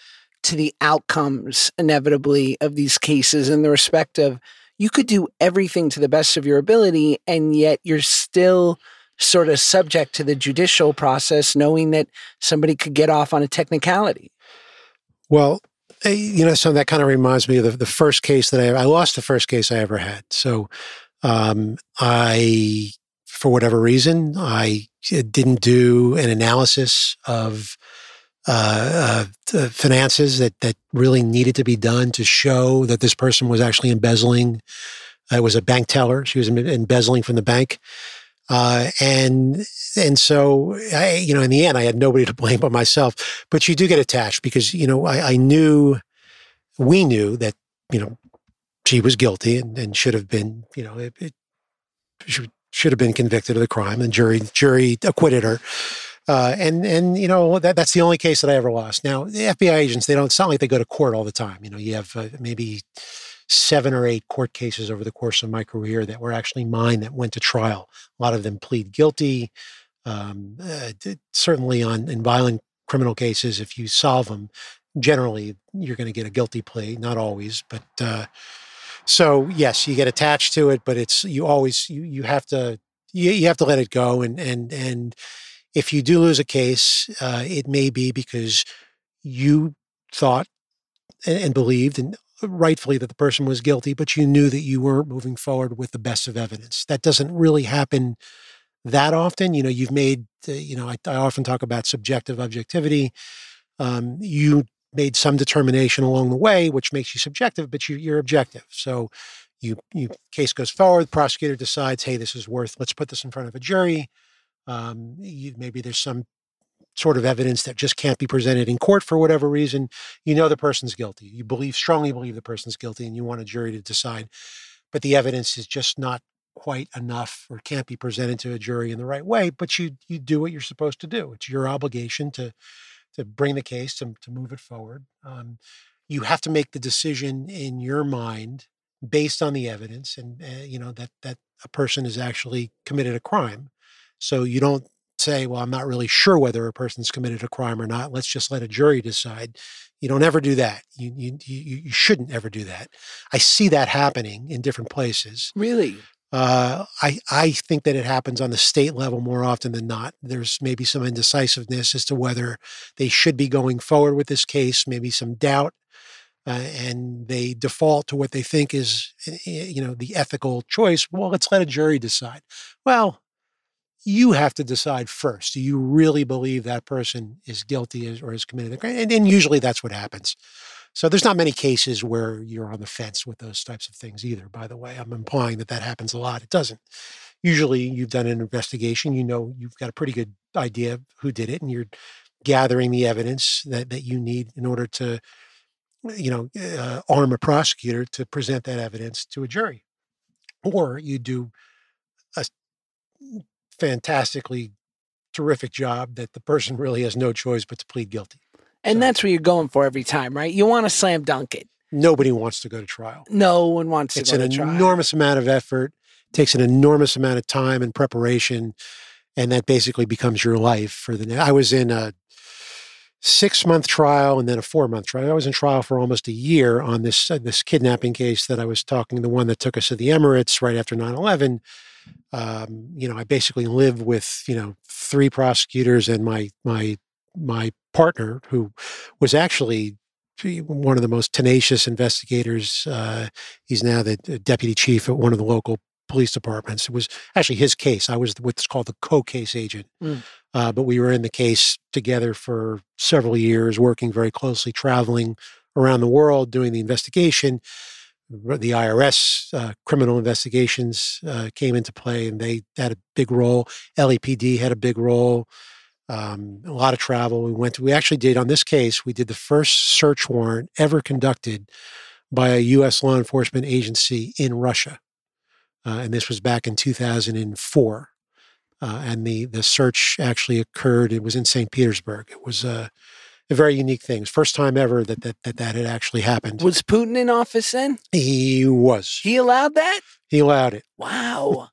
to the outcomes inevitably of these cases in the respect of you could do everything to the best of your ability and yet you're still sort of subject to the judicial process knowing that somebody could get off on a technicality. Well, eh, you know, so that kind of reminds me of the, the first case that I, I lost the first case I ever had. So um, I for whatever reason, I uh, didn't do an analysis of uh, uh, finances that that really needed to be done to show that this person was actually embezzling. It was a bank teller; she was embezzling from the bank. Uh, and and so I, you know, in the end, I had nobody to blame but myself. But you do get attached because you know I, I knew, we knew that you know she was guilty and, and should have been, you know, it, it should, should have been convicted of the crime. And jury jury acquitted her. Uh, and and you know that that's the only case that I ever lost. Now the FBI agents they don't sound like they go to court all the time. You know you have uh, maybe seven or eight court cases over the course of my career that were actually mine that went to trial. A lot of them plead guilty. Um, uh, certainly on in violent criminal cases, if you solve them, generally you're going to get a guilty plea. Not always, but uh, so yes, you get attached to it, but it's you always you you have to you, you have to let it go and and and if you do lose a case, uh, it may be because you thought and, and believed and rightfully that the person was guilty, but you knew that you weren't moving forward with the best of evidence. That doesn't really happen that often. You know, you've made, uh, you know, I, I, often talk about subjective objectivity. Um, you made some determination along the way, which makes you subjective, but you, you're objective. So you, you case goes forward, the prosecutor decides, hey, this is worth, let's put this in front of a jury. Um, you, maybe there's some sort of evidence that just can't be presented in court for whatever reason. You know the person's guilty. You believe strongly believe the person's guilty, and you want a jury to decide. But the evidence is just not quite enough, or can't be presented to a jury in the right way. But you you do what you're supposed to do. It's your obligation to to bring the case to, to move it forward. Um, you have to make the decision in your mind based on the evidence, and uh, you know that that a person has actually committed a crime. So you don't say, "Well, I'm not really sure whether a person's committed a crime or not. Let's just let a jury decide." You don't ever do that. You you you, you shouldn't ever do that. I see that happening in different places. Really? Uh, I I think that it happens on the state level more often than not. There's maybe some indecisiveness as to whether they should be going forward with this case. Maybe some doubt, uh, and they default to what they think is eh, eh, you know the ethical choice. Well, let's let a jury decide. Well, you have to decide first. Do you really believe that person is guilty or has committed a crime? And, and usually that's what happens. So there's not many cases where you're on the fence with those types of things either. By the way, I'm implying that that happens a lot. It doesn't. Usually, you've done an investigation. You know you've got a pretty good idea of who did it, and you're gathering the evidence that that you need in order to, you know, uh, arm a prosecutor to present that evidence to a jury, or you do a fantastically terrific job that the person really has no choice but to plead guilty. And so, that's what you're going for every time, right? You want to slam dunk it. Nobody wants to go to trial. No one wants to it's an enormous amount of effort, takes an enormous amount of time and preparation, and that basically becomes your life for the. Next I was in a six month trial and then a four month trial. I was in trial for almost a year on this uh, this kidnapping case that I was talking, the one that took us to the Emirates right after 9 11. Um, you know, I basically lived with you know three prosecutors and my my my partner, who was actually one of the most tenacious investigators. Uh, he's now the deputy chief at one of the local police departments. It was actually his case. I was what's called the co-case agent, mm. uh, but we were in the case together for several years, working very closely, traveling around the world, doing the investigation. The IRS uh, criminal investigations uh, came into play, and they had a big role. LAPD had a big role um, a lot of travel. We went to, we actually did on this case, we did the first search warrant ever conducted by a U.S. law enforcement agency in Russia. Uh, and this was back in 2004. Uh, and the, the search actually occurred, it was in St. Petersburg. It was a, a very unique thing. First time ever that, that that that had actually happened. Was Putin in office then? He was. He allowed that? He allowed it. Wow.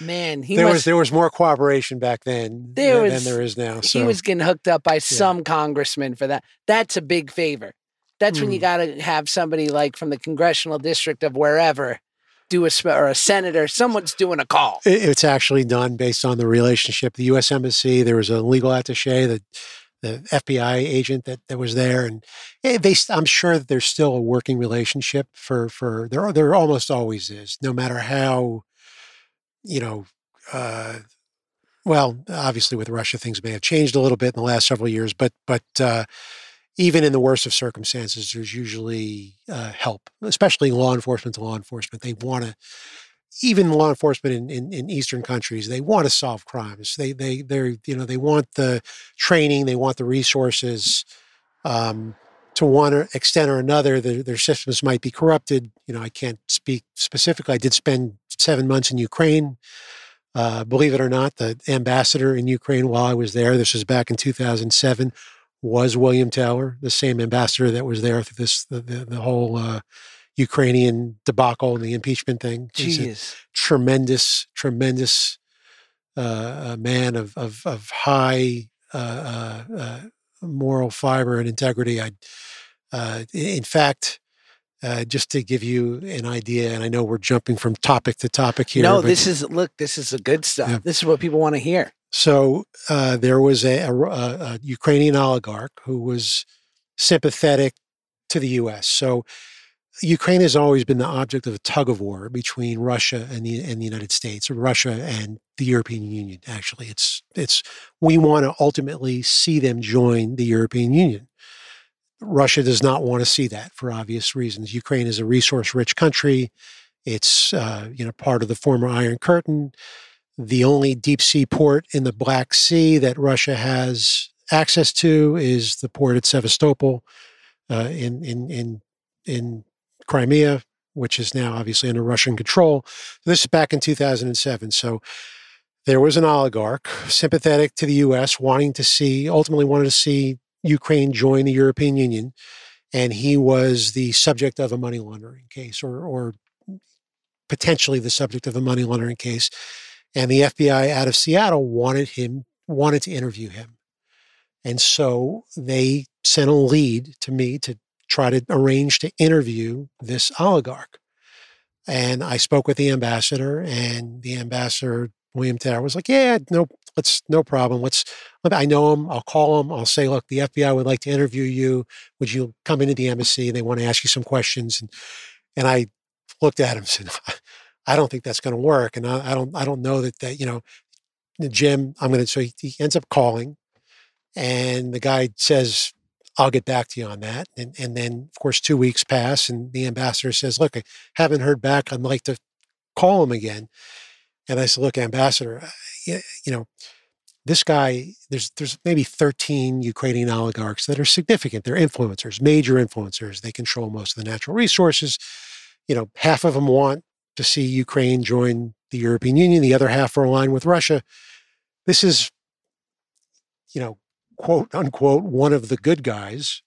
Man, he there must, was there was more cooperation back then there than, was, than there is now. So. He was getting hooked up by yeah. some congressman for that. That's a big favor. That's mm. when you hmm. got to have somebody like from the congressional district of wherever do a or a senator. Someone's doing a call. It's actually done based on the relationship. The U.S. embassy. There was a legal attaché that the FBI agent that, that was there, and they, I'm sure that there's still a working relationship for for there. There almost always is, no matter how you know, uh, well, obviously with Russia, things may have changed a little bit in the last several years, but but uh, even in the worst of circumstances, there's usually uh, help, especially law enforcement to law enforcement. They want to, even law enforcement in, in, in, Eastern countries, they want to solve crimes. They they they you know they want the training, they want the resources. Um, to one extent or another, the, their systems might be corrupted. You know, I can't speak specifically. I did spend seven months in Ukraine. Uh, believe it or not, the ambassador in Ukraine while I was there, this was back in 2007, was William Taylor, the same ambassador that was there through this the, the, the whole uh, Ukrainian debacle and the impeachment thing. He's a tremendous, tremendous uh, man of of, of high uh, uh, uh, moral fiber and integrity. I, in fact, uh, just to give you an idea, and I know we're jumping from topic to topic here. No, this is look. This is the good stuff. Yeah. This is what people want to hear. So uh, there was a, a, a, Ukrainian oligarch who was sympathetic to the U.S. So Ukraine has always been the object of a tug of war between Russia and the and the United States, or Russia and the European Union. Actually, it's it's we want to ultimately see them join the European Union. Russia does not want to see that for obvious reasons. Ukraine is a resource-rich country. It's uh, you know part of the former Iron Curtain. The only deep sea port in the Black Sea that Russia has access to is the port at Sevastopol uh, in in in in Crimea, which is now obviously under Russian control. This is back in 2007. So there was an oligarch sympathetic to the U.S., wanting to see, ultimately wanted to see Ukraine join the European Union, and he was the subject of a money laundering case, or, or potentially the subject of a money laundering case. And the FBI out of Seattle wanted him, wanted to interview him. And so they sent a lead to me to try to arrange to interview this oligarch. And I spoke with the ambassador, and the ambassador William Taylor was like, "Yeah, no, let's no problem. Let's. I know him. I'll call him. I'll say, look, the FBI would like to interview you. Would you come into the embassy? They want to ask you some questions." And and I looked at him and said, "I don't think that's going to work, and I, I, don't. I don't know that that you know, Jim. I'm going to." So he, he ends up calling, and the guy says, I'll get back to you on that. And, and then, of course, two weeks pass, and the ambassador says, Look, I haven't heard back. I'd like to call him again. And I said, Look, ambassador, uh, you, you know, this guy, there's there's maybe 13 Ukrainian oligarchs that are significant. They're influencers, major influencers. They control most of the natural resources. You know, half of them want to see Ukraine join the European Union. The other half are aligned with Russia. This is, you know, quote unquote one of the good guys.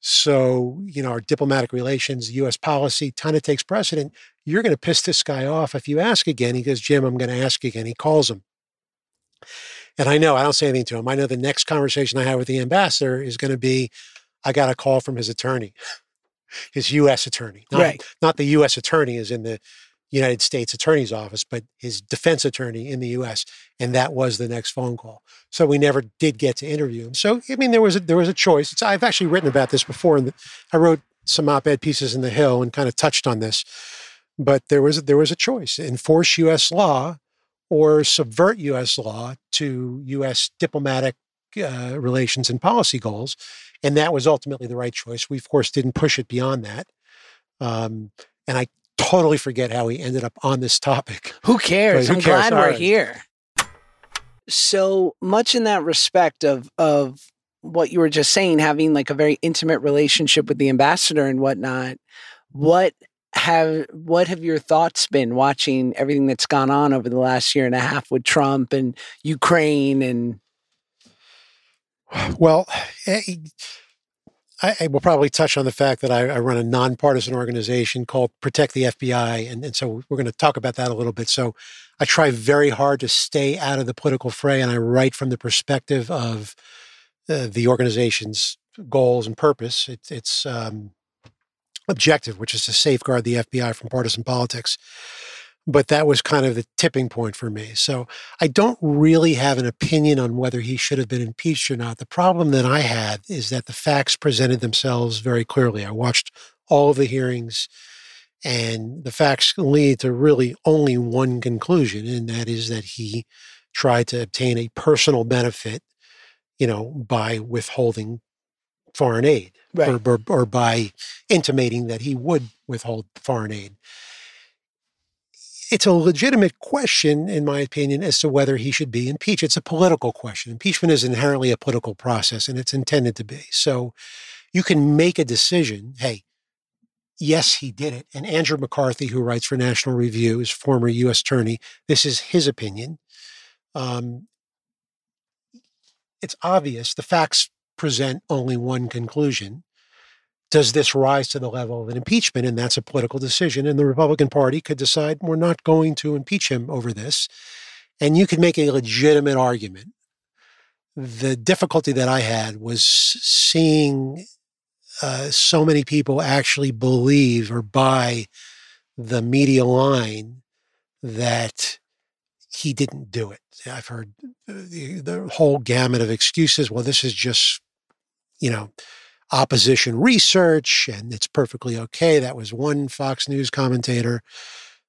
So, you know, our diplomatic relations, US policy kind of takes precedent. You're going to piss this guy off if you ask again. He goes, Jim, I'm going to ask again. He calls him. And I know I don't say anything to him. I know the next conversation I have with the ambassador is going to be I got a call from his attorney, his US attorney. Not, right. not the US attorney is in the United States Attorney's Office, but his defense attorney in the U.S. And that was the next phone call. So we never did get to interview him. So I mean, there was a, there was a choice. It's, I've actually written about this before, and I wrote some op-ed pieces in the Hill and kind of touched on this. But there was there was a choice: enforce U.S. law or subvert U.S. law to U.S. diplomatic uh, relations and policy goals. And that was ultimately the right choice. We, of course, didn't push it beyond that. Um, and I totally forget how we ended up on this topic. Who cares? Who I'm cares? glad All we're right. here. So much in that respect of of what you were just saying, having like a very intimate relationship with the ambassador and whatnot. What have what have your thoughts been watching everything that's gone on over the last year and a half with Trump and Ukraine and well, eh, I, I, will probably touch on the fact that I, I, run a nonpartisan organization called Protect the FBI. And, and so we're going to talk about that a little bit. So I try very hard to stay out of the political fray and I write from the perspective of uh, the organization's goals and purpose. It, it's um, objective, which is to safeguard the FBI from partisan politics but that was kind of the tipping point for me. So I don't really have an opinion on whether he should have been impeached or not. The problem that I had is that the facts presented themselves very clearly. I watched all of the hearings, and the facts lead to really only one conclusion, and that is that he tried to obtain a personal benefit, you know, by withholding foreign aid right. or, or, or by intimating that he would withhold foreign aid it's a legitimate question, in my opinion, as to whether he should be impeached. It's a political question. Impeachment is inherently a political process, and it's intended to be. So you can make a decision hey, yes, he did it. And Andrew McCarthy, who writes for National Review, is former U.S. attorney. This is his opinion. Um, it's obvious the facts present only one conclusion. Does this rise to the level of an impeachment? And that's a political decision. And the Republican Party could decide we're not going to impeach him over this. And you could make a legitimate argument. The difficulty that I had was seeing uh, so many people actually believe or buy the media line that he didn't do it. I've heard the, the whole gamut of excuses. Well, this is just, you know, opposition research and it's perfectly okay. That was one Fox News commentator.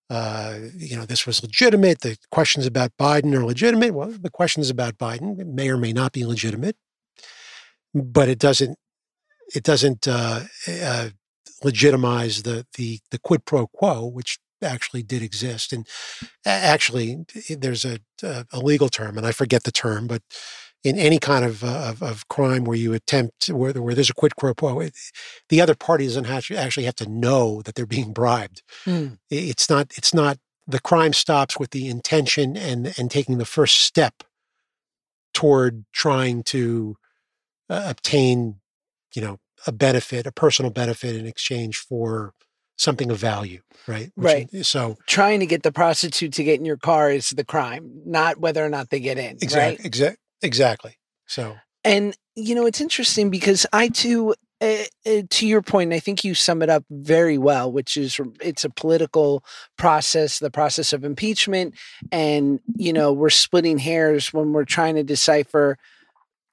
Uh, you know, this was legitimate. The questions about Biden are legitimate. Well, the questions about Biden may or may not be legitimate, but it doesn't it doesn't uh, uh, legitimize the the the quid pro quo, which actually did exist. And actually, there's a, a legal term, and I forget the term, but in any kind of, uh, of, of, crime where you attempt where, where there's a quid pro quo, the other party doesn't actually have to know that they're being bribed. Mm. It's not. It's not. The crime stops with the intention and and taking the first step toward trying to uh, obtain, you know, a benefit, a personal benefit in exchange for something of value, right? Which right. Is, so trying to get the prostitute to get in your car is the crime, not whether or not they get in. Exactly. Right? Exactly. Exactly. So. And you know, it's interesting because I too, uh, uh, to your point, I think you sum it up very well, which is it's a political process, the process of impeachment, and you know, we're splitting hairs when we're trying to decipher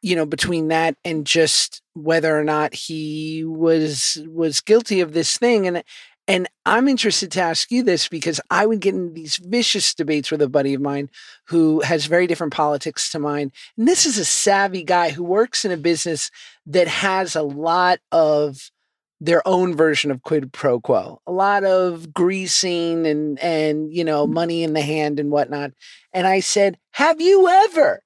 you know between that and just whether or not he was was guilty of this thing and and I'm interested to ask you this because I would get into these vicious debates with a buddy of mine who has very different politics to mine. And this is a savvy guy who works in a business that has a lot of their own version of quid pro quo, a lot of greasing and and you know mm-hmm. money in the hand and whatnot. And I said, "Have you ever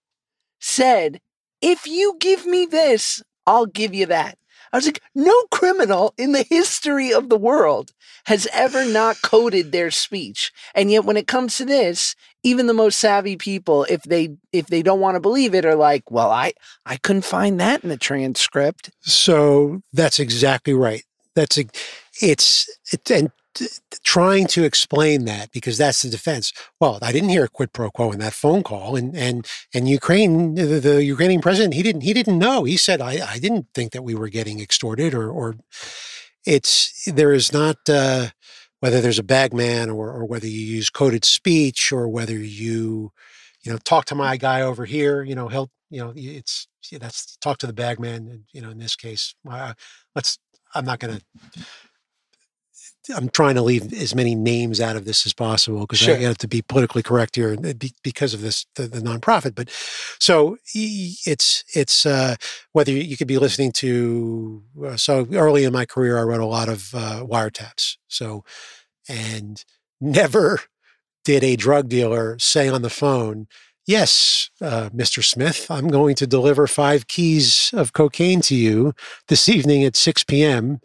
said if you give me this, I'll give you that. I was like, no criminal in the history of the world has ever not coded their speech. And yet when it comes to this, even the most savvy people, if they if they don't want to believe it, are like, well, I I couldn't find that in the transcript. So that's exactly right. That's a, it's it, and trying to explain that because that's the defense. Well, I didn't hear a quid pro quo in that phone call, and and and Ukraine, the, the Ukrainian president, he didn't he didn't know. He said, I, I didn't think that we were getting extorted, or or it's there is not. Uh, whether there's a bagman or, or whether you use coded speech or whether you you know talk to my guy over here you know he'll you know it's that's talk to the bagman you know in this case uh, let's i'm not going to I'm trying to leave as many names out of this as possible because sure. I have to be politically correct here because of this the, the nonprofit. But so it's it's uh, whether you could be listening to. Uh, so early in my career, I wrote a lot of uh, wiretaps. So and never did a drug dealer say on the phone. Yes, uh, Mr. Smith, I'm going to deliver five keys of cocaine to you this evening at 6 p.m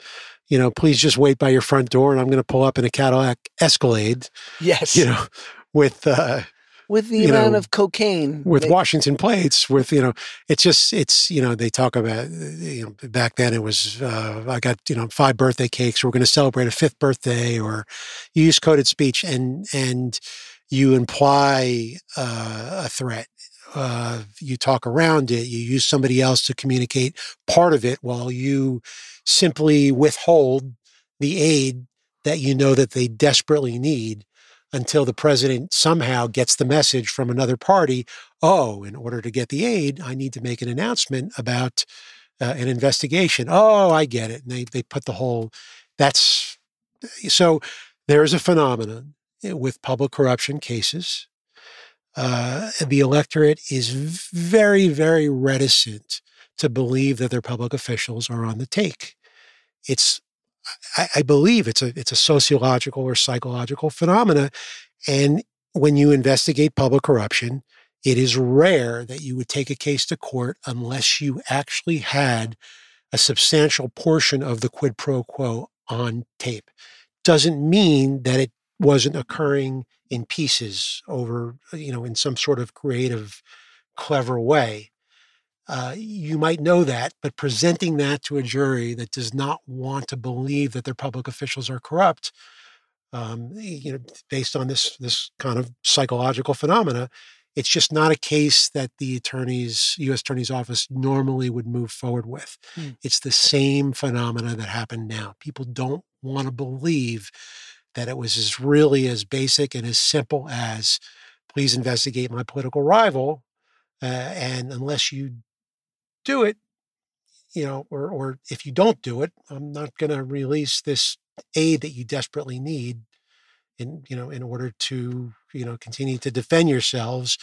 you know, please just wait by your front door and I'm going to pull up in a Cadillac Escalade. Yes. You know, with, uh, with the amount know, of cocaine with they, Washington plates with you know it's just it's you know they talk about you know back then it was uh, I got you know five birthday cakes we're going to celebrate a fifth birthday or you use coded speech and and you imply uh, a threat uh, you talk around it you use somebody else to communicate part of it while you simply withhold the aid that you know that they desperately need until the president somehow gets the message from another party oh in order to get the aid i need to make an announcement about uh, an investigation. Oh i get it. And they, they put the whole that's so there's a phenomenon eh, with public corruption cases. Uh, the electorate is very very reticent to believe that their public officials are on the take. It's, I, I believe it's a it's a sociological or psychological phenomena, And when you investigate public corruption, it is rare that you would take a case to court unless you actually had a substantial portion of the quid pro quo on tape. Doesn't mean that it wasn't occurring in pieces over, you know, in some sort of creative, clever way. Uh, you might know that, but presenting that to a jury that does not want to believe that their public officials are corrupt, um, you know, based on this this kind of psychological phenomena, it's just not a case that the attorney's U.S. Attorney's Office normally would move forward with. Hmm. It's the same phenomena that happened now. People don't want to believe that it was as really as basic and as simple as please investigate my political rival. Uh, and unless you do it, you know, or or if you don't do it, I'm not going to release this aid that you desperately need in you know in order to you know continue to defend yourselves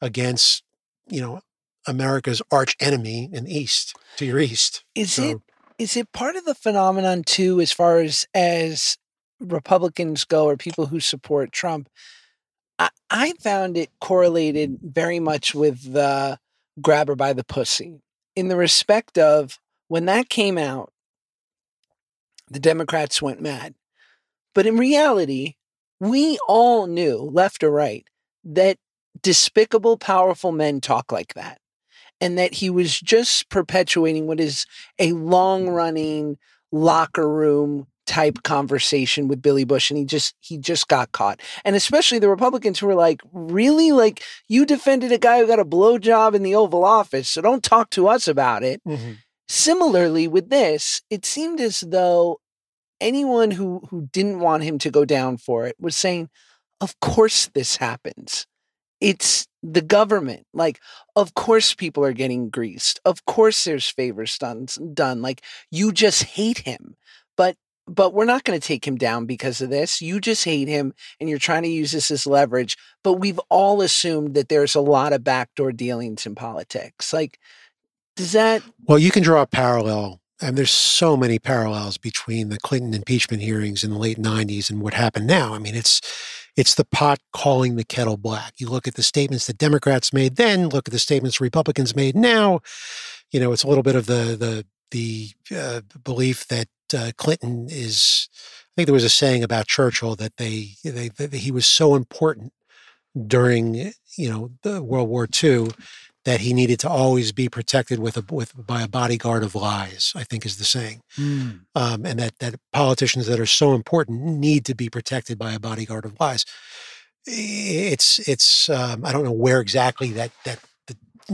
against you know America's arch enemy in the east to your east. Is so, it is it part of the phenomenon too, as far as as Republicans go or people who support Trump? I, I found it correlated very much with the grabber by the pussy in the respect of when that came out, the Democrats went mad. But in reality, we all knew, left or right, that despicable, powerful men talk like that. And that he was just perpetuating what is a long running locker room type conversation with Billy Bush and he just he just got caught. And especially the Republicans who were like, "Really? Like you defended a guy who got a blowjob in the Oval Office, so don't talk to us about it." Mm-hmm. Similarly with this, it seemed as though anyone who who didn't want him to go down for it was saying, "Of course this happens. It's the government. Like, of course people are getting greased. Of course there's favors done. Done. Like you just hate him." But we're not going to take him down because of this. You just hate him and you're trying to use this as leverage. But we've all assumed that there's a lot of backdoor dealings in politics. Like, does that. Well, you can draw a parallel. And there's so many parallels between the Clinton impeachment hearings in the late 90s and what happened now. I mean, it's it's the pot calling the kettle black. You look at the statements that Democrats made then, look at the statements Republicans made now. You know, it's a little bit of the the the uh, belief that uh, Clinton is. I think there was a saying about Churchill that they, they that he was so important during you know the World War II that he needed to always be protected with a with by a bodyguard of lies. I think is the saying, mm. um, and that that politicians that are so important need to be protected by a bodyguard of lies. It's it's um, I don't know where exactly that that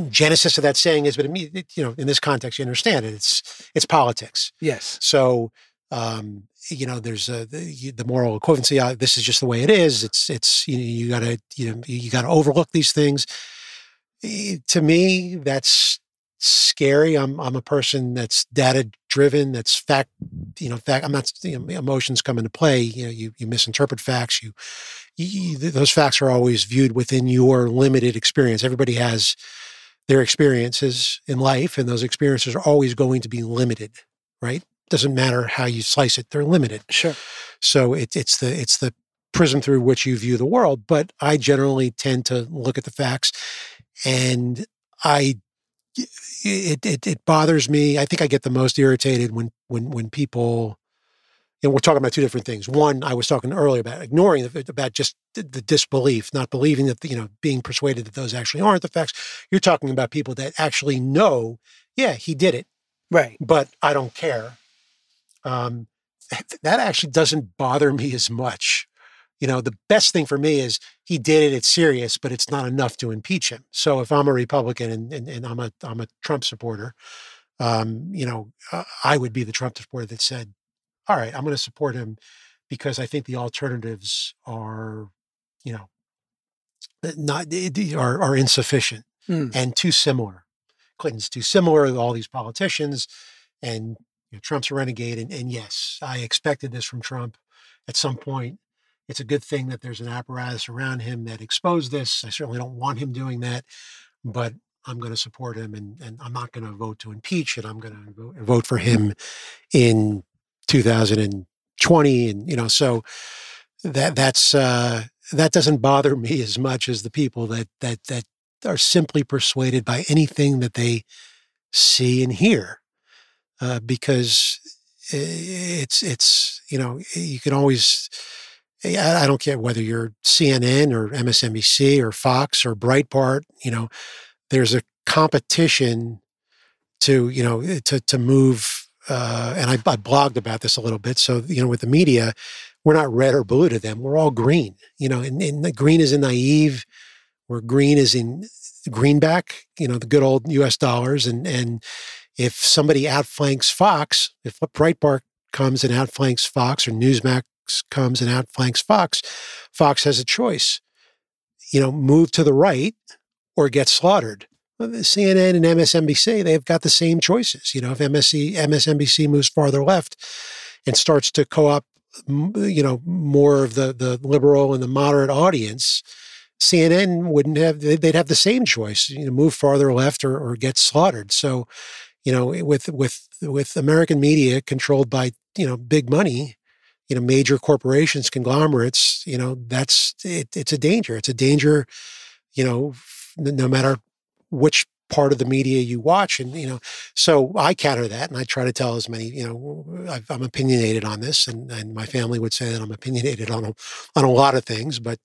genesis of that saying is, but it, you know, in this context, you understand it. It's it's politics. Yes. So, um, you know, there's a, the, the moral equivalency. Uh, this is just the way it is. It's it's you know, you gotta you know you gotta overlook these things. To me, that's scary. I'm I'm a person that's data driven. That's fact. You know, fact. I'm not. You know, emotions come into play. You know, you you misinterpret facts. You, you those facts are always viewed within your limited experience. Everybody has their experiences in life, and those experiences are always going to be limited, right? Doesn't matter how you slice it; they're limited. Sure. So it, it's the it's the prism through which you view the world. But I generally tend to look at the facts, and I it, it it bothers me. I think I get the most irritated when when when people and we're talking about two different things. One, I was talking earlier about ignoring the, about just the, the, disbelief, not believing that you know being persuaded that those actually aren't the facts. You're talking about people that actually know, yeah, he did it, right? But I don't care. Um, that actually doesn't bother me as much. You know, the best thing for me is he did it. It's serious, but it's not enough to impeach him. So if I'm a Republican and, and, and I'm a I'm a Trump supporter, um, you know, uh, I would be the Trump supporter that said, all right, I'm going to support him because I think the alternatives are, you know, eh, not are, are insufficient mm. and too similar. Clinton's too similar to all these politicians, and you know, Trump's a renegade. And, and yes, I expected this from Trump at some point. It's a good thing that there's an apparatus around him that exposed this. I certainly don't want him doing that, but I'm going to support him, and, and I'm not going to vote to impeach, and I'm going to vote for him in 2020 and you know so that that's uh that doesn't bother me as much as the people that that that are simply persuaded by anything that they see and hear, uh, because it's it's you know you can always I don't care whether you're CNN or MSNBC or Fox or Breitbart. You know, there's a competition to you know to to move. Uh, and I, I blogged about this a little bit. So you know, with the media, we're not red or blue to them. We're all green. You know, and, and the green is in naive, where green is in greenback. You know, the good old U.S. dollars. And and if somebody outflanks Fox, if Breitbart comes and outflanks Fox or Newsmax comes and outflanks Fox, Fox has a choice. You know, move to the right or get slaughtered. CNN and MSNBC, they've got the same choices. You know, if MSC, MSNBC moves farther left and starts to co-op, you know, more of the the liberal and the moderate audience, CNN wouldn't have. They'd have the same choice. You know, move farther left or, or get slaughtered. So, you know, with with with American media controlled by you know big money, you know major corporations conglomerates you know that's it, it's a danger it's a danger you know no matter which part of the media you watch and you know so i counter that and i try to tell as many you know i am opinionated on this and, and my family would say that i'm opinionated on a, on a lot of things but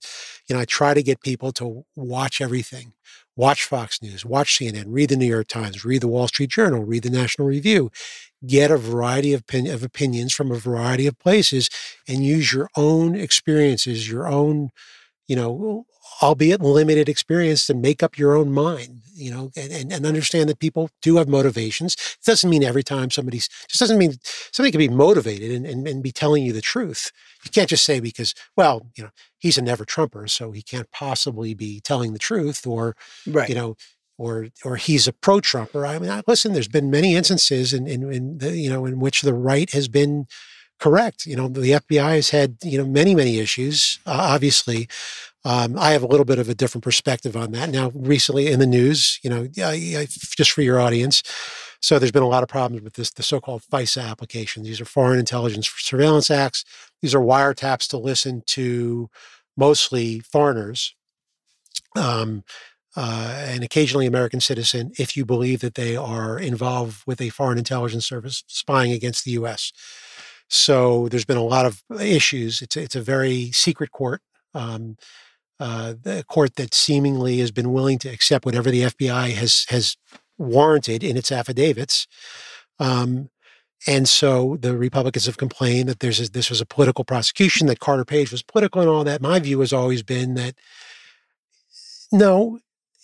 you know i try to get people to watch everything. Watch fox news watch cnn read the new york times read the wall street journal read the national review. Get a variety of, of opinions from a variety of places and use your own experiences, your own, you know, albeit limited experience to make up your own mind, you know, and, and, and, understand that people do have motivations. It doesn't mean every time somebody's, just doesn't mean somebody can be motivated and, and, and be telling you the truth. You can't just say because, well, you know, he's a never Trumper, so he can't possibly be telling the truth or, right. you know, or or he's a pro-Trumper. I mean, I, listen, there's been many instances in in, in the, you know in which the right has been correct. You know, the FBI has had you know many many issues. Uh, obviously, um, I have a little bit of a different perspective on that now. Recently in the news, you know, just for your audience. So there's been a lot of problems with this, the so-called FISA applications. These are Foreign Intelligence Surveillance Acts. These are wiretaps to listen to mostly foreigners. Um, uh, and occasionally American citizen if you believe that they are involved with a foreign intelligence service spying against the U.S. So there's been a lot of issues. It's a, it's a very secret court, um, uh, the court that seemingly has been willing to accept whatever the FBI has has warranted in its affidavits. Um, and so the Republicans have complained that there's a, this was a political prosecution, that Carter Page was political, and all that. My view has always been that no,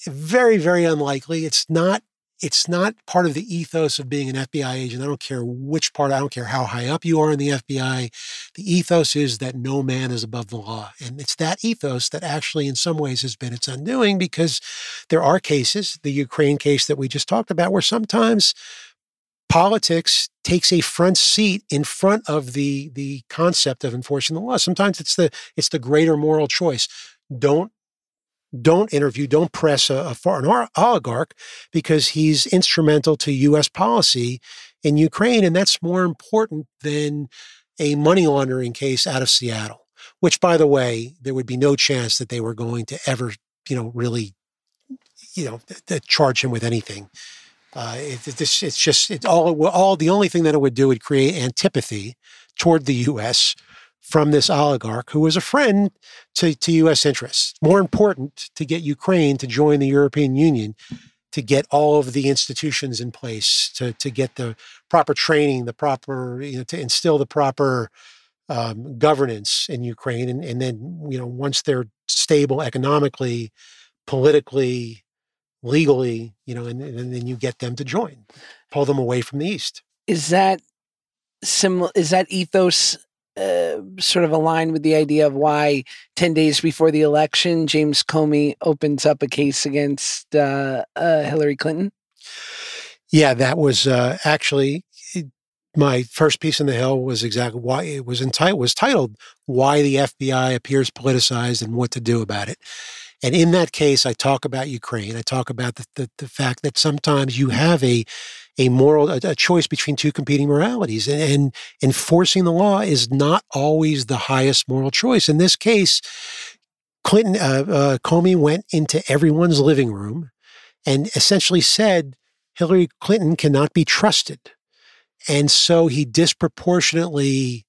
very, very unlikely. It's not it's not part of the ethos of being an FBI agent. I don't care which part, I don't care how high up you are in the FBI. The ethos is that no man is above the law. And it's that ethos that actually, in some ways, has been its undoing because there are cases, the Ukraine case that we just talked about, where sometimes politics takes a front seat in front of the the concept of enforcing the law. Sometimes it's the it's the greater moral choice. Don't don't interview, don't press a, a foreign oligarch because he's instrumental to U.S. policy in Ukraine. And that's more important than a money laundering case out of Seattle, which, by the way, there would be no chance that they were going to ever, you know, really, you know, th- th- charge him with anything. Uh, it, this, it's just it all, all. The only thing that it would do would create antipathy toward the U.S from this oligarch who was a friend to, to U.S. interests. More important to get Ukraine to join the European Union, to get all of the institutions in place, to, to get the proper training, the proper, you know, to instill the proper um, governance in Ukraine. And, and then, you know, once they're stable economically, politically, legally, you know, and, and then you get them to join, pull them away from the East. Is that similar? Is that ethos uh, sort of align with the idea of why 10 days before the election, James Comey opens up a case against uh, uh, Hillary Clinton? Yeah, that was uh, actually my first piece in the Hill was exactly why it was entitled was titled "Why the FBI Appears Politicized and What to Do About It." And in that case, I talk about Ukraine. I talk about the, the, the fact that sometimes you have a a moral a, a choice between two competing moralities, and, and enforcing the law is not always the highest moral choice. In this case, Clinton, uh, uh, Comey went into everyone's living room and essentially said Hillary Clinton cannot be trusted. And so he disproportionately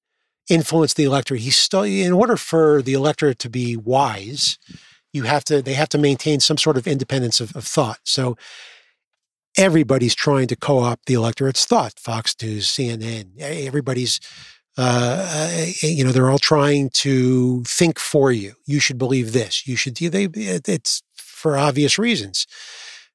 influenced the electorate. He still, in order for the electorate to be wise, you have to, they have to maintain some sort of independence of, of thought. So everybody's trying to co-opt the electorate's thought. Fox News, CNN, everybody's uh, uh, you know, they're all trying to think for you. You should believe this. You should. Do they. It's for obvious reasons.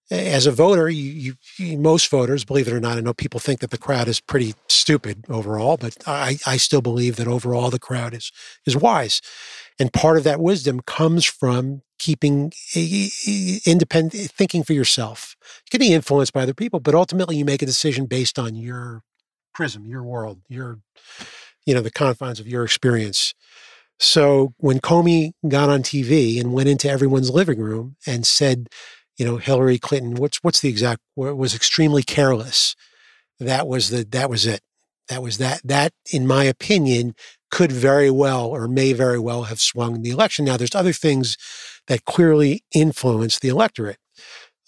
As a voter, you, you, most voters, believe it or not, I know people think that the crowd is pretty stupid overall, but I, I still believe that overall the crowd is is wise, and part of that wisdom comes from keeping independent thinking for yourself. You can be influenced by other people, but ultimately you make a decision based on your prism, your world, your you know, the confines of your experience. So when Comey got on TV and went into everyone's living room and said, you know, Hillary Clinton, what's what's the exact was extremely careless. That was the that was it. That was that that in my opinion could very well or may very well have swung the election. Now there's other things that clearly influence the electorate.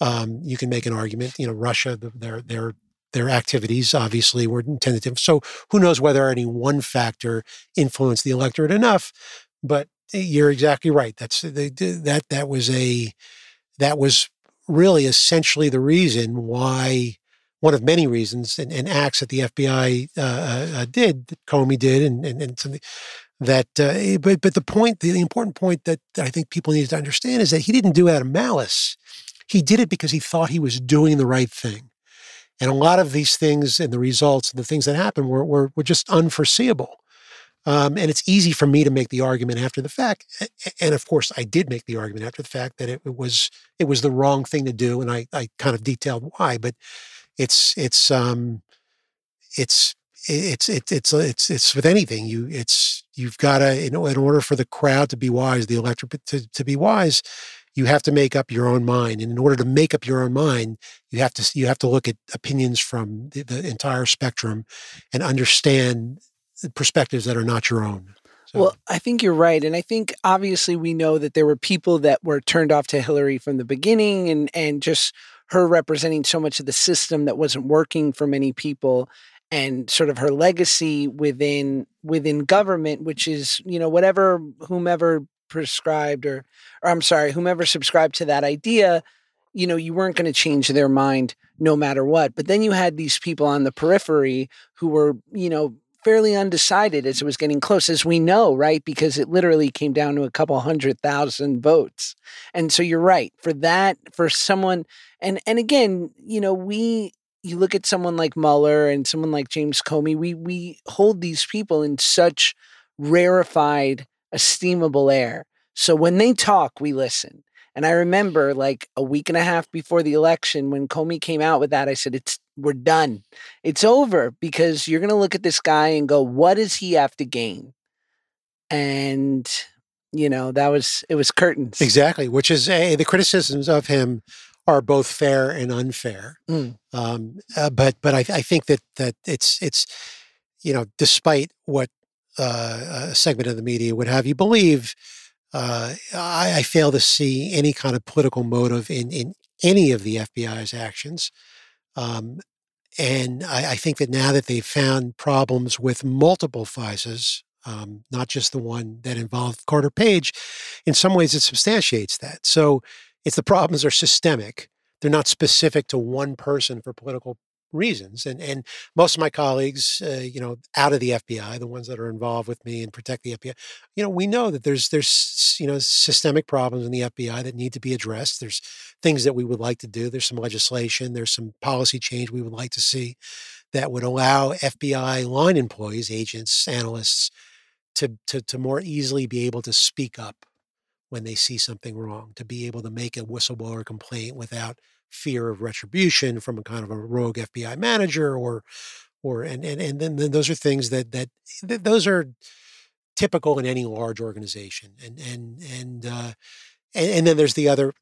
Um, you can make an argument, you know, Russia, their their their activities obviously were intended to. So who knows whether any one factor influenced the electorate enough? But you're exactly right. That's that that was a that was really essentially the reason why one of many reasons and, and acts that the FBI uh, uh, uh, did, that Comey did, and and, and something that. Uh, but but the point, the, the important point that, I think people need to understand is that he didn't do it out of malice. He did it because he thought he was doing the right thing. And a lot of these things and the results and the things that happened were, were, were just unforeseeable. Um, and it's easy for me to make the argument after the fact. And of course, I did make the argument after the fact that it, it was it was the wrong thing to do, and I, I kind of detailed why. But it's it's um, it's it's it's it's it's it's with anything you it's you've got to in, in order for the crowd to be wise, the electorate to, to be wise, you have to make up your own mind and in order to make up your own mind you have to you have to look at opinions from the, the entire spectrum and understand perspectives that are not your own so. Well, I think you're right. And I think obviously we know that there were people that were turned off to Hillary from the beginning and and just her representing so much of the system that wasn't working for many people and sort of her legacy within within government, which is, you know, whatever whomever prescribed or or I'm sorry, whomever subscribed to that idea, you know, you weren't going to change their mind no matter what. But then you had these people on the periphery who were, you know, fairly undecided as it was getting close, as we know, right? Because it literally came down to a couple hundred thousand votes. And so you're right. For that, for someone and and again, you know, we you look at someone like Mueller and someone like James Comey, we we hold these people in such rarefied esteemable air. So when they talk, we listen. And I remember like a week and a half before the election when Comey came out with that, I said, It's we're done. It's over because you're gonna look at this guy and go, What does he have to gain? And you know, that was it was curtains. Exactly, which is a the criticisms of him are both fair and unfair. Mm. Um, uh, but but I, I think that that it's it's you know, despite what uh, a segment of the media would have you believe, uh, I, I, fail to see any kind of political motive in, in any of the FBI's actions. Um, and I, I, think that now that they've found problems with multiple FISAs, um, not just the one that involved Carter Page, in some ways it substantiates that. So it's the problems are systemic. They're not specific to one person for political reasons. And and most of my colleagues, uh, you know, out of the FBI, the ones that are involved with me and protect the FBI, you know, we know that there's there's you know systemic problems in the FBI that need to be addressed. There's things that we would like to do. There's some legislation. There's some policy change we would like to see that would allow FBI line employees, agents, analysts to to to more easily be able to speak up when they see something wrong, to be able to make a whistleblower complaint without fear of retribution from a kind of a rogue FBI manager or or and and, and then, then those are things that that those are typical in any large organization. And and and uh, and, and then there's the other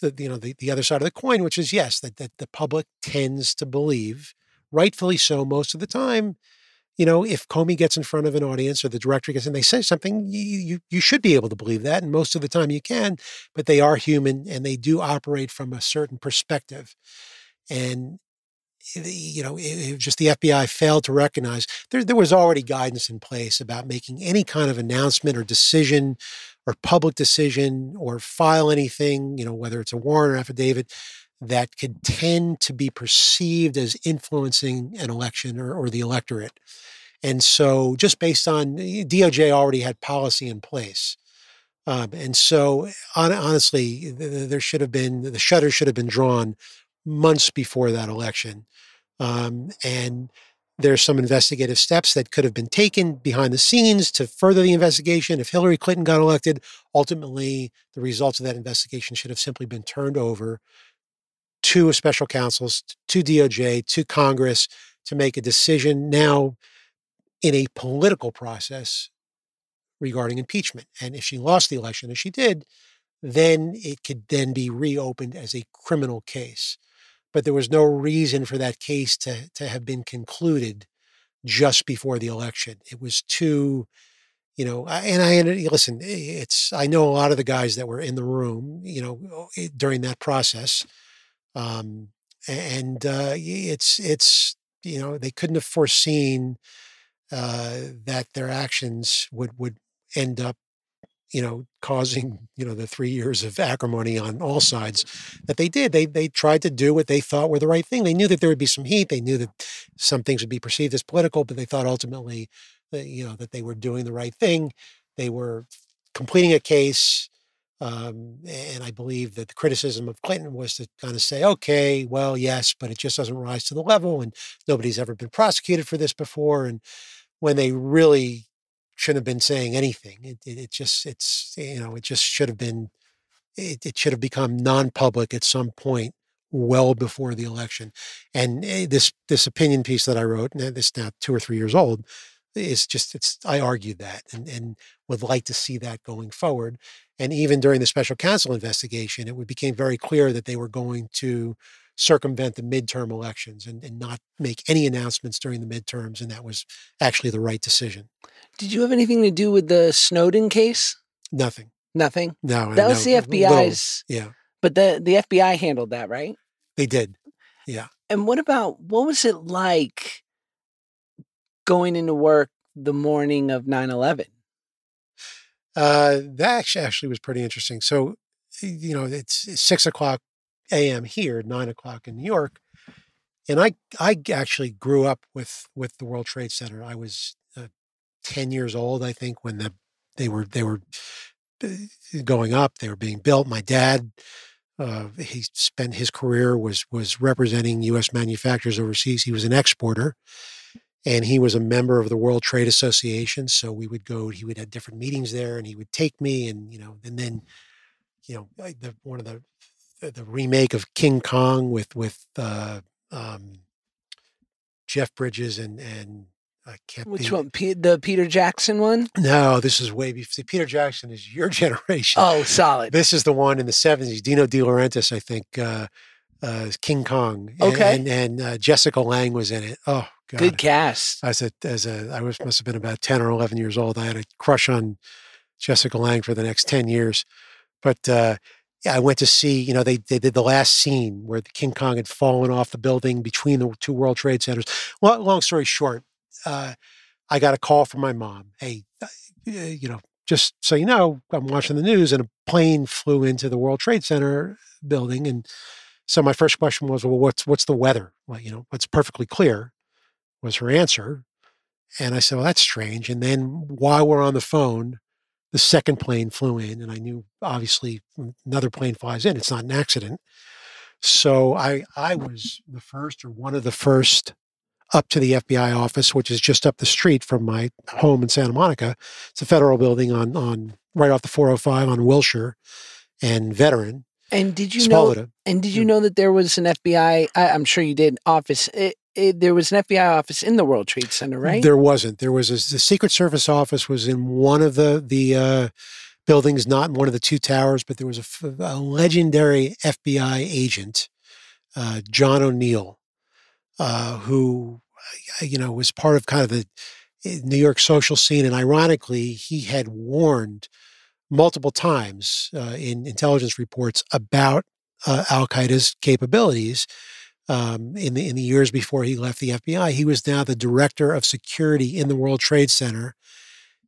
the, you know the, the other side of the coin which is yes that that the public tends to believe rightfully so most of the time you know, if Comey gets in front of an audience or the director gets in, they say something, you, you, you should be able to believe that. And most of the time you can, but they are human and they do operate from a certain perspective. And, you know, just the FBI failed to recognize there, there was already guidance in place about making any kind of announcement or decision or public decision or file anything, you know, whether it's a warrant or affidavit that could tend to be perceived as influencing an election or, or the electorate. And so, just based on DOJ already had policy in place. Um, and so, on, honestly, there should have been the shutter should have been drawn months before that election. Um, and there's some investigative steps that could have been taken behind the scenes to further the investigation. If Hillary Clinton got elected, ultimately the results of that investigation should have simply been turned over a special counsels, to DOJ, to Congress to make a decision now in a political process regarding impeachment. And if she lost the election, as she did, then it could then be reopened as a criminal case. But there was no reason for that case to, to have been concluded just before the election. It was too, you know, and I listen. It's I know a lot of the guys that were in the room, you know, during that process, um, and uh, it's it's you know they couldn't have foreseen uh, that their actions would would end up you know causing you know the three years of acrimony on all sides that they did. They they tried to do what they thought were the right thing. They knew that there would be some heat. They knew that some things would be perceived as political but they thought ultimately that, you know that they were doing the right thing. They were completing a case um, and I believe that the criticism of Clinton was to kind of say, okay, well, yes, but it just doesn't rise to the level, and nobody's ever been prosecuted for this before. And when they really shouldn't have been saying anything, it, it, it just, it's, you know, it just should have been, it, it should have become non-public at some point well before the election. And eh, this this opinion piece that I wrote, and this now two or three years old, is just it's I argued that and and would like to see that going forward. And even during the special counsel investigation, it became very clear that they were going to circumvent the midterm elections and, and not make any announcements during the midterms. And that was actually the right decision. Did you have anything to do with the Snowden case? Nothing. Nothing. No. That was no, the FBI's. Little, yeah. But the the FBI handled that, right? They did. Yeah. And what about what was it like going into work the morning of 9 11? Uh, that actually, was pretty interesting. So, you know, it's six o'clock a.m. here, nine o'clock in New York, and I I actually grew up with with the World Trade Center. I was uh, ten years old, I think, when the they were they were going up. They were being built. My dad. Uh, he spent his career was was representing U.S. manufacturers overseas. He was an exporter, and he was a member of the World Trade Association. So we would go, he would have different meetings there, and he would take me, and you know, and then, you know, the, one of the the remake of King Kong with with uh, um, Jeff Bridges and and I can't. Which one? P- the Peter Jackson one? No, this is way before. Peter Jackson is your generation. Oh, solid. This is the one in the seventies. Dino De Laurentiis, I think. Uh, uh, King Kong. Okay. And, and, and uh, Jessica Lange was in it. Oh, God. Good cast. As a, as a, I was, must have been about 10 or 11 years old. I had a crush on Jessica Lange for the next 10 years. But uh, yeah, I went to see, you know, they, they did the last scene where the King Kong had fallen off the building between the two World Trade Centers. Well, long story short, uh, I got a call from my mom. Hey, uh, you know, just so you know, I'm watching the news and a plane flew into the World Trade Center building. And so my first question was, well, what's, what's the weather? Well, you know, it's perfectly clear was her answer. And I said, well, that's strange. And then while we're on the phone, the second plane flew in, and I knew obviously another plane flies in. It's not an accident. So I I was the first or one of the first up to the FBI office, which is just up the street from my home in Santa Monica. It's a federal building on on right off the 405 on Wilshire and Veteran. And did you know? And did you hmm. know that there was an FBI? I, am sure you did. Office eh, it, it, there was an FBI office in the World Trade Center, right? There wasn't. There was a, the Secret Service office was in one of the the uh, buildings, not in one of the two towers, but there was a, a legendary FBI agent, uh, John O'Neill, uh, who you know, was part of kind of the eh, New York social scene. And ironically, he had warned multiple times uh, in intelligence reports about uh, Al Qaeda's capabilities. Um, in the in the years before he left the FBI, he was now the director of security in the World Trade Center,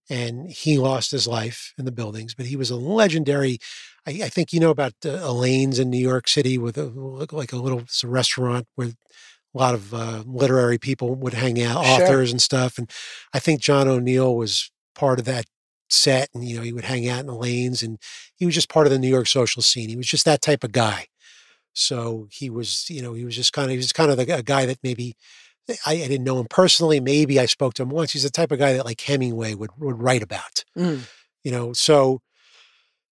and he lost his life in the buildings. But he was a legendary. I, I think you know about uh, Elaine's in New York City with a, like a little a restaurant where a lot of uh, literary people would hang out, Sure. authors and stuff. And I think John O'Neill was part of that set, and you know he would hang out in the lanes, and he was just part of the New York social scene. He was just that type of guy. So he was, you know, he was just kind of he was kind of the, a guy that maybe I, I didn't know him personally. Maybe I spoke to him once. He's the type of guy that like Hemingway would would write about Mm. you know so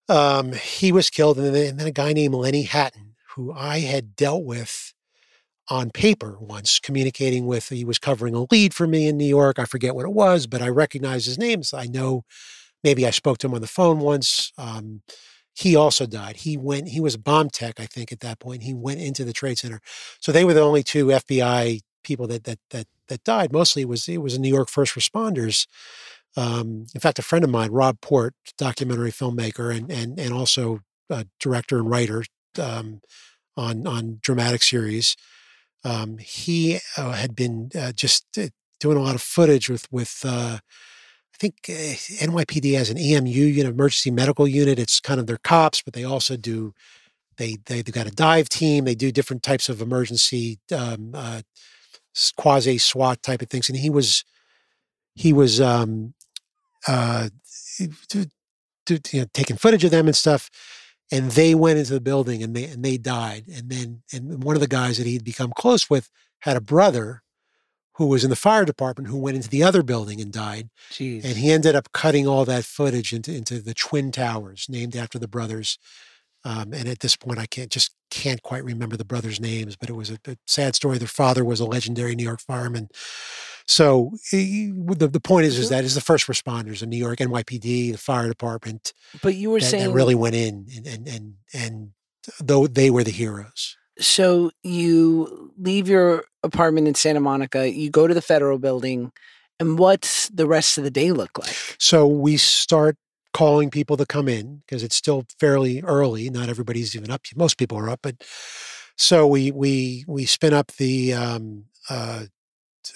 um he was killed and then, and then a guy named lenny hatton who i had dealt with on paper once communicating with he was covering a lead for me in new york i forget what it was but i recognize his name so i know maybe i spoke to him on the phone once um he also died. He went he was bomb tech i think at that point. He went into the trade center. So they were the only two fbi people that that that that died. Mostly it was it was new york first responders. Um, in fact, a friend of mine, Rob Port, documentary filmmaker and and and also director and writer um, on on dramatic series, um, he uh, had been uh, just uh, doing a lot of footage with with. Uh, I think uh, NYPD has an EMU unit, emergency medical unit. It's kind of their cops, but they also do they they they've got a dive team. They do different types of emergency um, uh, quasi SWAT type of things. And he was he was um, uh, to, to, you know, taking footage of them and stuff. And they went into the building and they and they died. And then and one of the guys that he'd become close with had a brother who was in the fire department who went into the other building and died. Jeez. And he ended up cutting all that footage into into the twin towers named after the brothers. Um, and at this point, I can't just can't quite remember the brothers' names, but it was a, a sad story. Their father was a legendary New York fireman. So eh, the, the point is, is that is the first responders in New York, NYPD, the fire department but you were that, saying that really went in, and and and and though they were the heroes. So you leave your apartment in Santa Monica, you go to the federal building, and what's the rest of the day look like? So we start calling people to come in because it's still fairly early. Not everybody's even up. Most people are up, but so we we we spin up the um, uh,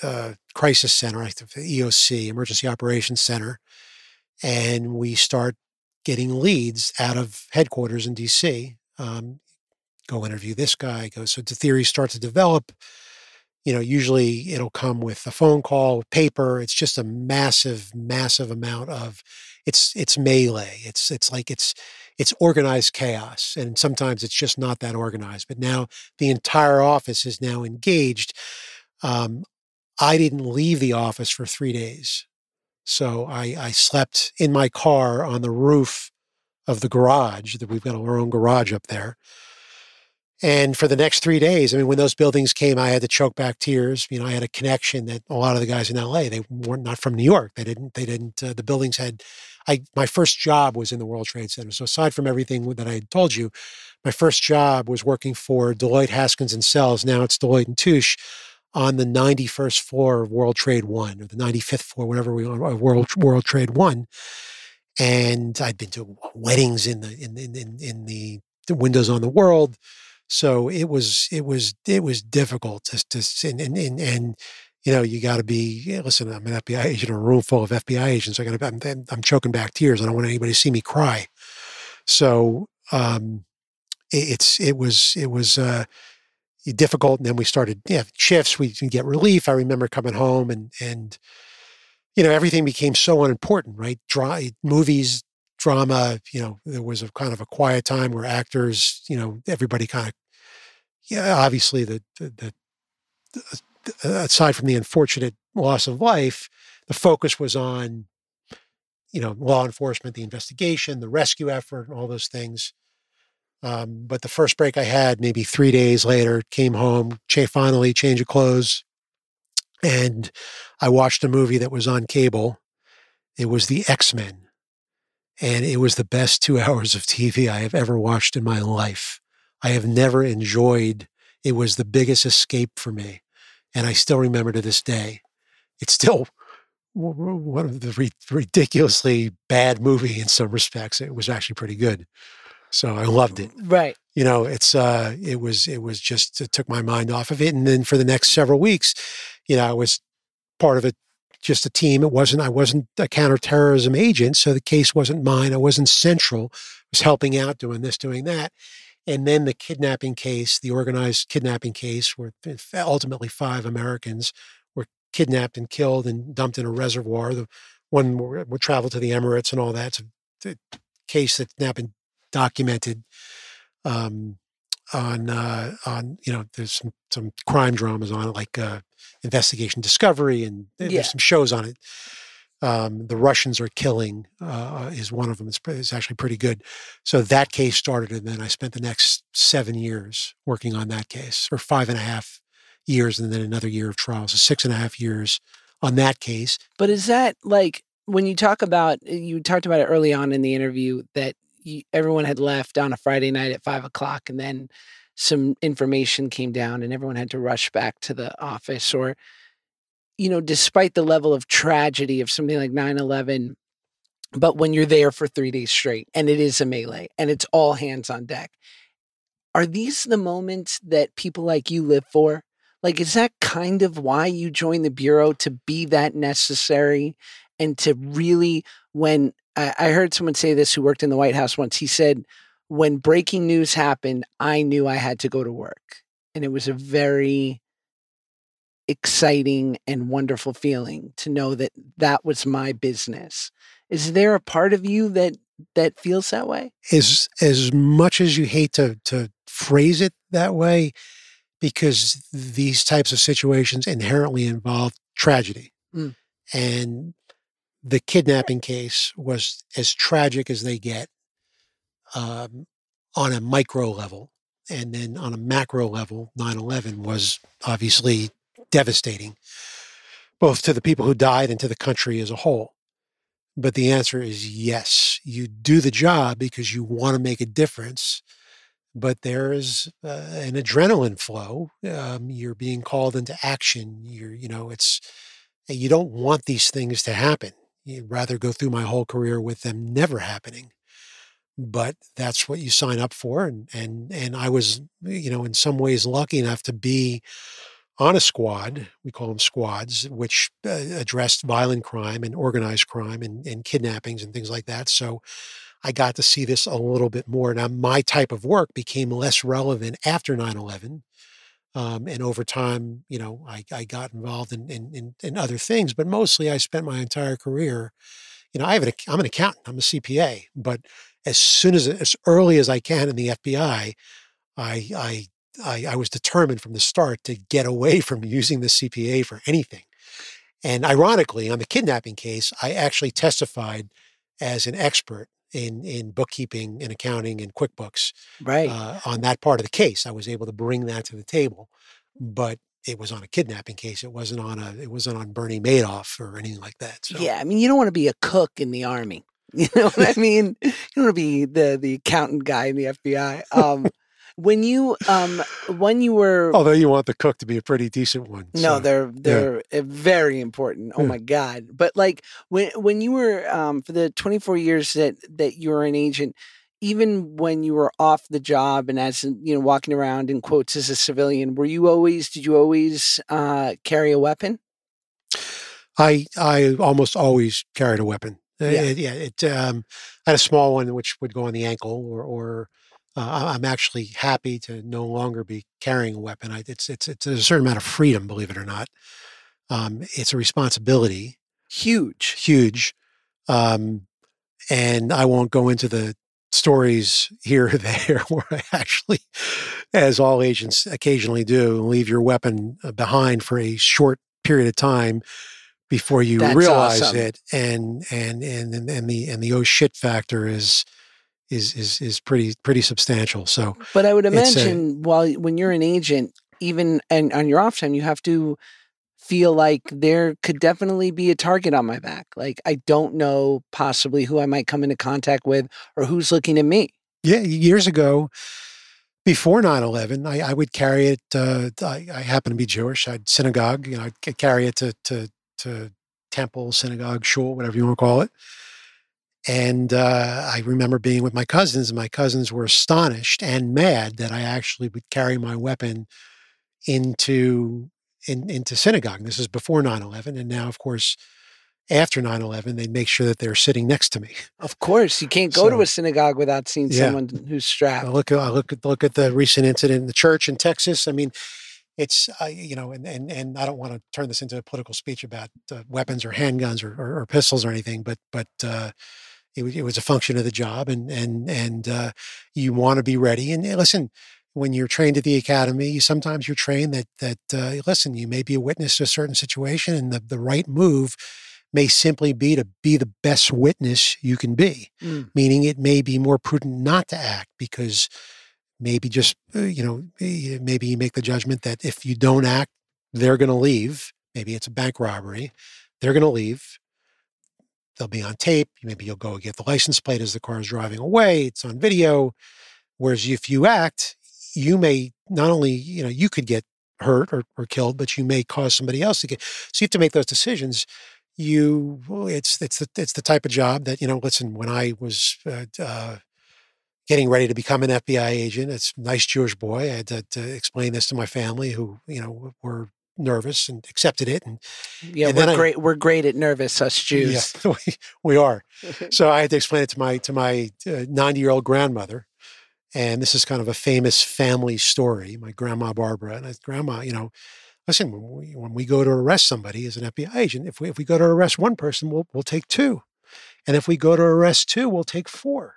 uh, crisis center, the EOC, Emergency Operations Center, and we start getting leads out of headquarters in DC. Um, go interview this guy. Go so the theories start to develop. You know, usually it'll come with a phone call, paper. It's just a massive, massive amount of it's it's melee. It's it's like it's it's organized chaos, and sometimes it's just not that organized. But now the entire office is now engaged. Um, I didn't leave the office for three days, so I, I slept in my car on the roof of the garage. That we've got our own garage up there. And for the next three days, I mean, when those buildings came, I had to choke back tears. You know, I had a connection that a lot of the guys in LA, they weren't not from New York. They didn't, they didn't, uh, the buildings had, I, my first job was in the World Trade Center. So aside from everything that I had told you, my first job was working for Deloitte Haskins and Sells. Now it's Deloitte and Touche on the 91st floor of World Trade One or the 95th floor, whatever we of World, World Trade One. And I'd been to weddings in the, in, in, in, in the, the windows on the world so it was it was it was difficult to to and and and, and you know you got to be listen i'm an fbi agent in a room full of fbi agents i got I'm, I'm choking back tears i don't want anybody to see me cry. So um it, it's it was it was uh difficult and then we started yeah shifts we get relief i remember coming home and and you know everything became so unimportant right? Dry, movies drama you know there was a kind of a quiet time where actors you know everybody kind of yeah obviously the the, the, the aside from the unfortunate loss of life the focus was on you know law enforcement the investigation the rescue effort and all those things. Um, but the first break i had maybe three days later came home cha- finally change of clothes and i watched a movie that was on cable. It was the x-men and it was the best two hours of TV I have ever watched in my life. I have never enjoyed. It was the biggest escape for me. and I still remember to this day. It's still one of the re- ridiculously bad movie in some respects. It was actually pretty good, so I loved it. Right. You know, it's uh, it was it was just it took my mind off of it, and then for the next several weeks, you know, I was part of it, just a team. It wasn't I wasn't a counterterrorism agent, so the case wasn't mine. I wasn't central. I was helping out, doing this, doing that. And then the kidnapping case, the organized kidnapping case, where ultimately five Americans were kidnapped and killed and dumped in a reservoir. The one would travel to the Emirates and all that. It's a, case that's now been documented um, on uh, on you know there's some some crime dramas on it like uh, Investigation Discovery and there's yeah. some shows on it. Um, the Russians are killing uh, is one of them. It's, it's actually pretty good. So that case started, and then I spent the next seven years working on that case, or five and a half years and then another year of trial. So six and a half years on that case. But is that like when you talk about, eh, you talked about it early on in the interview that everyone had left on a Friday night at five o'clock and then some information came down and everyone had to rush back to the office or, you know, despite the level of tragedy of something like 9 11, but when you're there for three days straight and it is a melee and it's all hands on deck, are these the moments that people like you live for? Like, is that kind of why you joined the Bureau to be that necessary and to really, when I, I heard someone say this who worked in the White House once, he said, when breaking news happened, I knew I had to go to work. And it was a very exciting and wonderful feeling to know that that was my business. Is there a part of you that that feels that way? As as much as you hate to to phrase it that way, because these types of situations inherently involve tragedy. Mm. And the kidnapping case was as tragic as they get um, on a micro level. And then on a macro level, 9 11 was obviously devastating, both to the people who died and to the country as a whole. But the answer is yes. You do the job because you want to make a difference but there is uh, an adrenaline flow. Um, you're being called into action. You're, you know, it's, you don't want these things to happen. You'd rather go through my whole career with them never happening. But that's what you sign up for. And, and, and I was, you know, in some ways lucky enough to be on a squad, we call them squads, which uh, addressed violent crime and organized crime and, and kidnappings and things like that. So I got to see this a little bit more. Now, my type of work became less relevant after 9 11. Um, and over time, you know, I, I got involved in, in, in, other things, but mostly I spent my entire career. You know, I have an, I'm an accountant, I'm a CPA, but as soon as, as early as I can in the FBI, I, I, I, I was determined from the start to get away from using the CPA for anything. And ironically, on the kidnapping case, I actually testified as an expert in in bookkeeping and accounting and QuickBooks. Right. Uh, on that part of the case, I was able to bring that to the table, but it was on a kidnapping case. It wasn't on a. It wasn't on Bernie Madoff or anything like that. So. Yeah, I mean, you don't want to be a cook in the army. You know what I mean? You don't want to be the the accountant guy in the FBI. Um, when you um when you were although you want the cook to be a pretty decent one no so, they're they're yeah. Eh, very important. Oh yeah. my god. But like when when you were um for the 24 years that that you were an agent even when you were off the job and as you know walking around in quotes as a civilian were you always did you always uh carry a weapon? I i almost always carried a weapon. Yeah, it, yeah, it um I had a small one which would go on the ankle or or uh, I'm actually happy to no longer be carrying a weapon. I, it's, it's, it's a certain amount of freedom, believe it or not. Um, it's a responsibility. Huge. Huge. Um, and I won't go into the stories here or there where I actually, as all agents occasionally do, leave your weapon uh, behind for a short period of time before you That's realize awesome. it. And, and, and, and the, and the oh shit factor is, is is is pretty pretty substantial. So, but I would imagine a, while when you're an agent, even and on your off time, you have to feel like there could definitely be a target on my back. Like I don't know possibly who I might come into contact with or who's looking at me. Yeah, years ago, before 9-11 I, I would carry it uh, I, I, happen to be jewish i'd synagogue you know i'd carry it to, to, to temple synagogue shul whatever you want to call it and uh, i remember being with my cousins and my cousins were astonished and mad that i actually would carry my weapon into in, into synagogue. This is before 9-11 and now of course after 9-11 they make sure that they're sitting next to me. Of course you can't go so, to a synagogue without seeing yeah. someone who's strapped. I look at I look at look at the recent incident in the church in texas. I mean it's uh, you know and, and and i don't want to turn this into a political speech about uh, weapons or handguns or, or, or, pistols or anything but but uh, it, it, was a function of the job and and and uh, you want to be ready and listen when you're trained at the academy sometimes you're trained that that uh, listen you may be a witness to a certain situation and the, the right move may simply be to be the best witness you can be, mm. meaning it may be more prudent not to act because maybe just, uh, you know, maybe you make the judgment that if you don't act, they're going to leave. Maybe it's a bank robbery. They're going to leave. They'll be on tape. Maybe you'll go get the license plate as the car is driving away. It's on video. Whereas if you act, you may not only, you know, you could get hurt or, or killed, but you may cause somebody else to get. So you have to make those decisions you it's it's the it's the type of job that you know listen when i was uh, uh, getting ready to become an fbi agent it's a nice jewish boy i had to, to, explain this to my family who you know were nervous and accepted it and yeah and we're great I, we're great at nervous us jews yeah, we, we are so i had to explain it to my to my 90 uh, year old grandmother and this is kind of a famous family story my grandma barbara and I, grandma you know listen, when we, when we go to arrest somebody as an FBI agent, if we, if we go to arrest one person, we'll, we'll take two. And if we go to arrest two, we'll take four.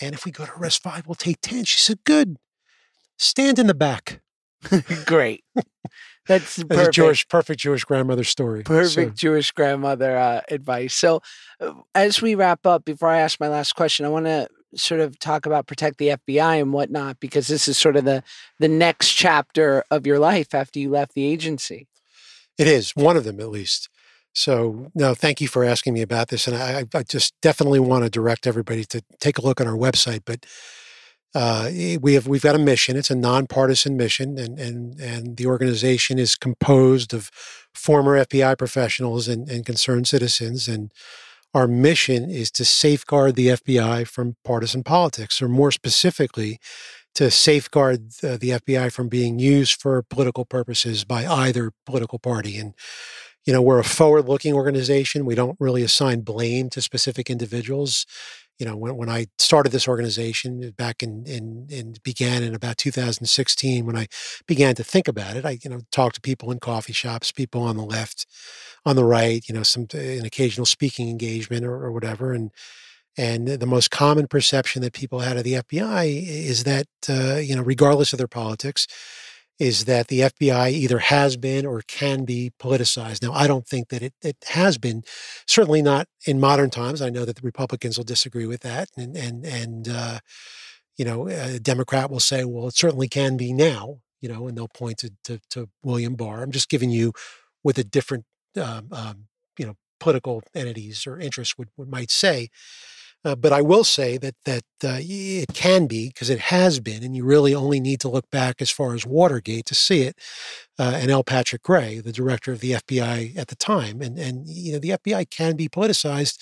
And if we go to arrest five, we'll take 10. She said, good. Stand in the back. Great. That's, That's perfect. Jewish, perfect Jewish grandmother story. Perfect so. Jewish grandmother uh, advice. So, uh, as we wrap up, before I ask my last question, I want to sort of talk about protect the FBI and whatnot because this is sort of the the next chapter of your life after you left the agency. It is one of them, at least. So, no, thank you for asking me about this, and I, I just definitely want to direct everybody to take a look on our website. But uh, we have we've got a mission. It's a nonpartisan mission, and and and the organization is composed of former FBI professionals and, and concerned citizens, and our mission is to safeguard the FBI from partisan politics, or more specifically, to safeguard the, the FBI from being used for political purposes by either political party. And, you know, we're a forward looking organization. We don't really assign blame to specific individuals you know, when, when I started this organization back in, in, in began in about 2016, when I began to think about it, I, you know, talked to people in coffee shops, people on the left, on the right, you know, some, an occasional speaking engagement or, or whatever. And, and the most common perception that people had of the FBI is that, uh, you know, regardless of their politics, is that the FBI either has been or can be politicized. Now, I don't think that it, it has been, certainly not in modern times. I know that the Republicans will disagree with that, and and and uh, you know, a Democrat will say, well, it certainly can be now, you know, and they'll point to to, to William Barr. I'm just giving you with a different, um, um, you know, political entities or interests would, would might say. Uh, but I will say that that uh, it can be because it has been, and you really only need to look back as far as Watergate to see it. Uh, and L. Patrick Gray, the director of the FBI at the time, and and you know the FBI can be politicized,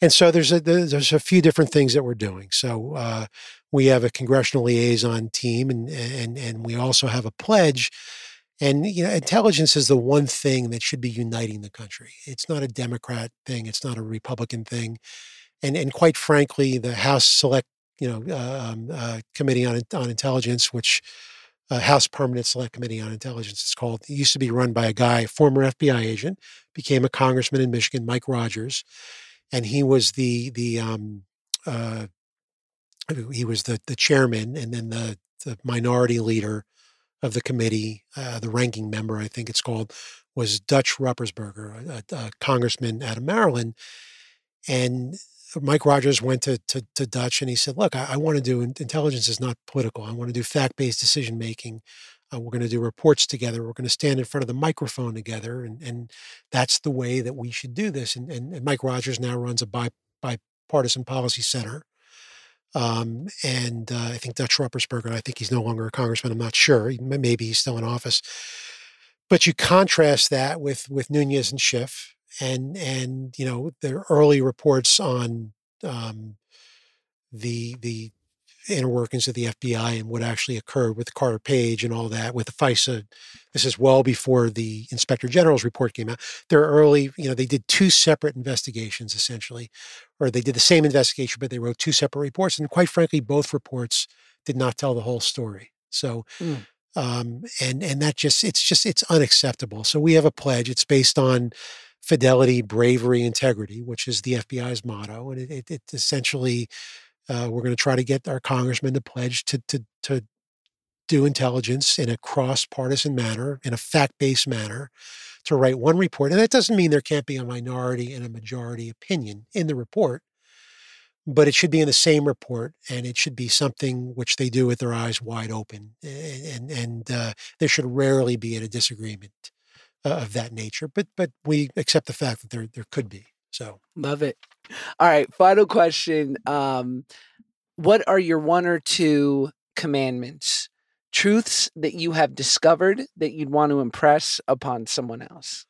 and so there's a there's a few different things that we're doing. So uh, we have a congressional liaison team, and and and we also have a pledge. And you know, intelligence is the one thing that should be uniting the country. It's not a Democrat thing. It's not a Republican thing and and quite frankly, the House Select you know uh, um, uh, Committee on on Intelligence, which uh, House Permanent Select Committee on Intelligence is called. It used to be run by a guy, former FBI agent, became a congressman in Michigan, Mike Rogers, and he was the the um, he was the the chairman and then the the minority leader of the committee, uh, the ranking member, I think it's called, was Dutch Ruppersberger, a, a congressman out of Maryland. And Mike Rogers went to, to, to Dutch and he said, "Look, I, I want to do intelligence is not political. I want to do fact based decision making. Uh, we're going to do reports together. We're going to stand in front of the microphone together, and and that's the way that we should do this." And and, and Mike Rogers now runs a bi, bipartisan policy center Um, and uh, I think Dutch Ruppersberger, I think he's no longer a congressman. I'm not sure. Maybe he's still in office. But you contrast that with with Nunes and Schiff, and and you know the early reports on um, the the inner workings of the FBI and what actually occurred with Carter Page and all that with the FISA. This is well before the Inspector General's report came out. They're early, you know, they did two separate investigations essentially, or they did the same investigation, but they wrote two separate reports. And quite frankly, both reports did not tell the whole story. So, mm. um, and and that just it's just it's unacceptable. So we have a pledge. It's based on fidelity, bravery, integrity, which is the FBI's motto, and it, it, it essentially uh, we're going to try to get our congressmen to pledge to, to, to do intelligence in a cross partisan manner, in a fact based manner, to write one report. And that doesn't mean there can't be a minority and a majority opinion in the report, but it should be in the same report and it should be something which they do with their eyes wide open. And, and, uh, there should rarely be a disagreement uh, of that nature. But, but we accept the fact that there, there could be. So love it. All right, final question. Um, what are your one or two commandments, truths that you have discovered that you'd want to impress upon someone else?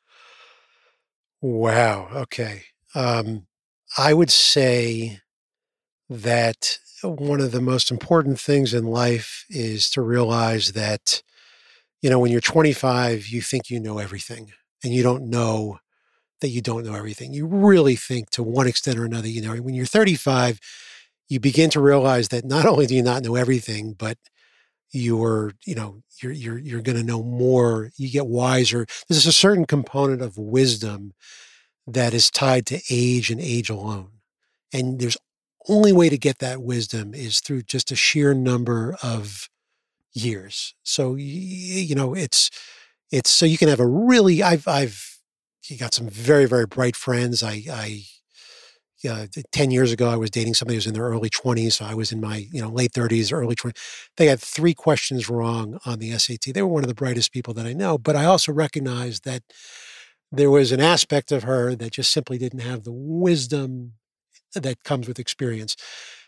Wow. Okay. Um, I would say that one of the most important things in life is to realize that, you know, when you're 25, you think you know everything and you don't know that you don't know everything. You really think to one extent or another, you know, when you're 35, you begin to realize that not only do you not know everything, but you're, you know, you're you're you're going to know more. You get wiser. There's a certain component of wisdom that is tied to age and age alone. And there's only way to get that wisdom is through just a sheer number of years. So you know, it's it's so you can have a really I've I've you got some very very bright friends. I I uh, 10 years ago, I was dating somebody who was in their early 20s. So I was in my, you know, late 30s, early 20s. They had three questions wrong on the SAT. They were one of the brightest people that I know, but I also recognized that there was an aspect of her that just simply didn't have the wisdom that comes with experience.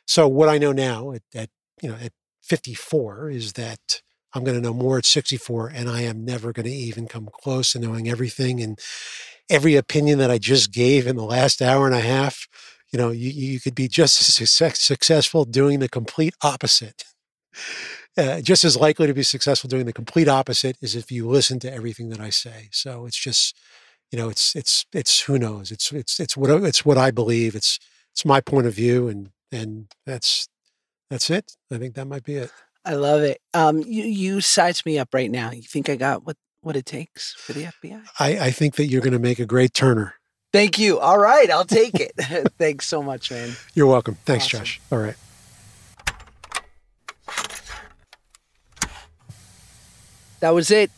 So what I know now at, at you know, at 54 is that I'm going to know more at 64 and I am never going to even come close to knowing everything. And every opinion that I just gave in the last hour and a half, you know, you, you could be just as success, successful doing the complete opposite. Uh, just as likely to be successful doing the complete opposite is if you listen to everything that I say. So it's just, you know, it's it's it's who knows. It's it's it's what it's what I believe. It's it's my point of view, and and that's that's it. I think that might be it. I love it. Um, you you size me up right now. You think I got what what it takes for the FBI? I, I think that you're going to make a great turner. Thank you. All right, I'll take it. Thanks so much, man. You're welcome. Thanks, awesome. Josh. All right. That was it.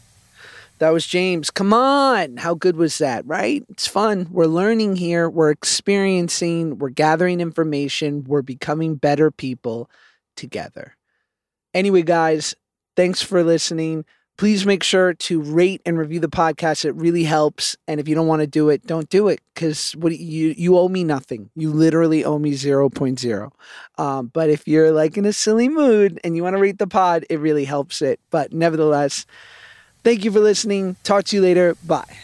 That was James. Come on. How good was that, right? It's fun. We're learning here. We're experiencing. We're gathering information. We're becoming better people together. Anyway, guys, thanks for listening. Please make sure to rate and review the podcast. It really helps. And if you don't want to do it, don't do it because what you you owe me nothing. You literally owe me 0.0. Um, but if you're like in a silly mood and you want to rate the pod, it really helps it. But nevertheless, thank you for listening. Talk to you later. Bye.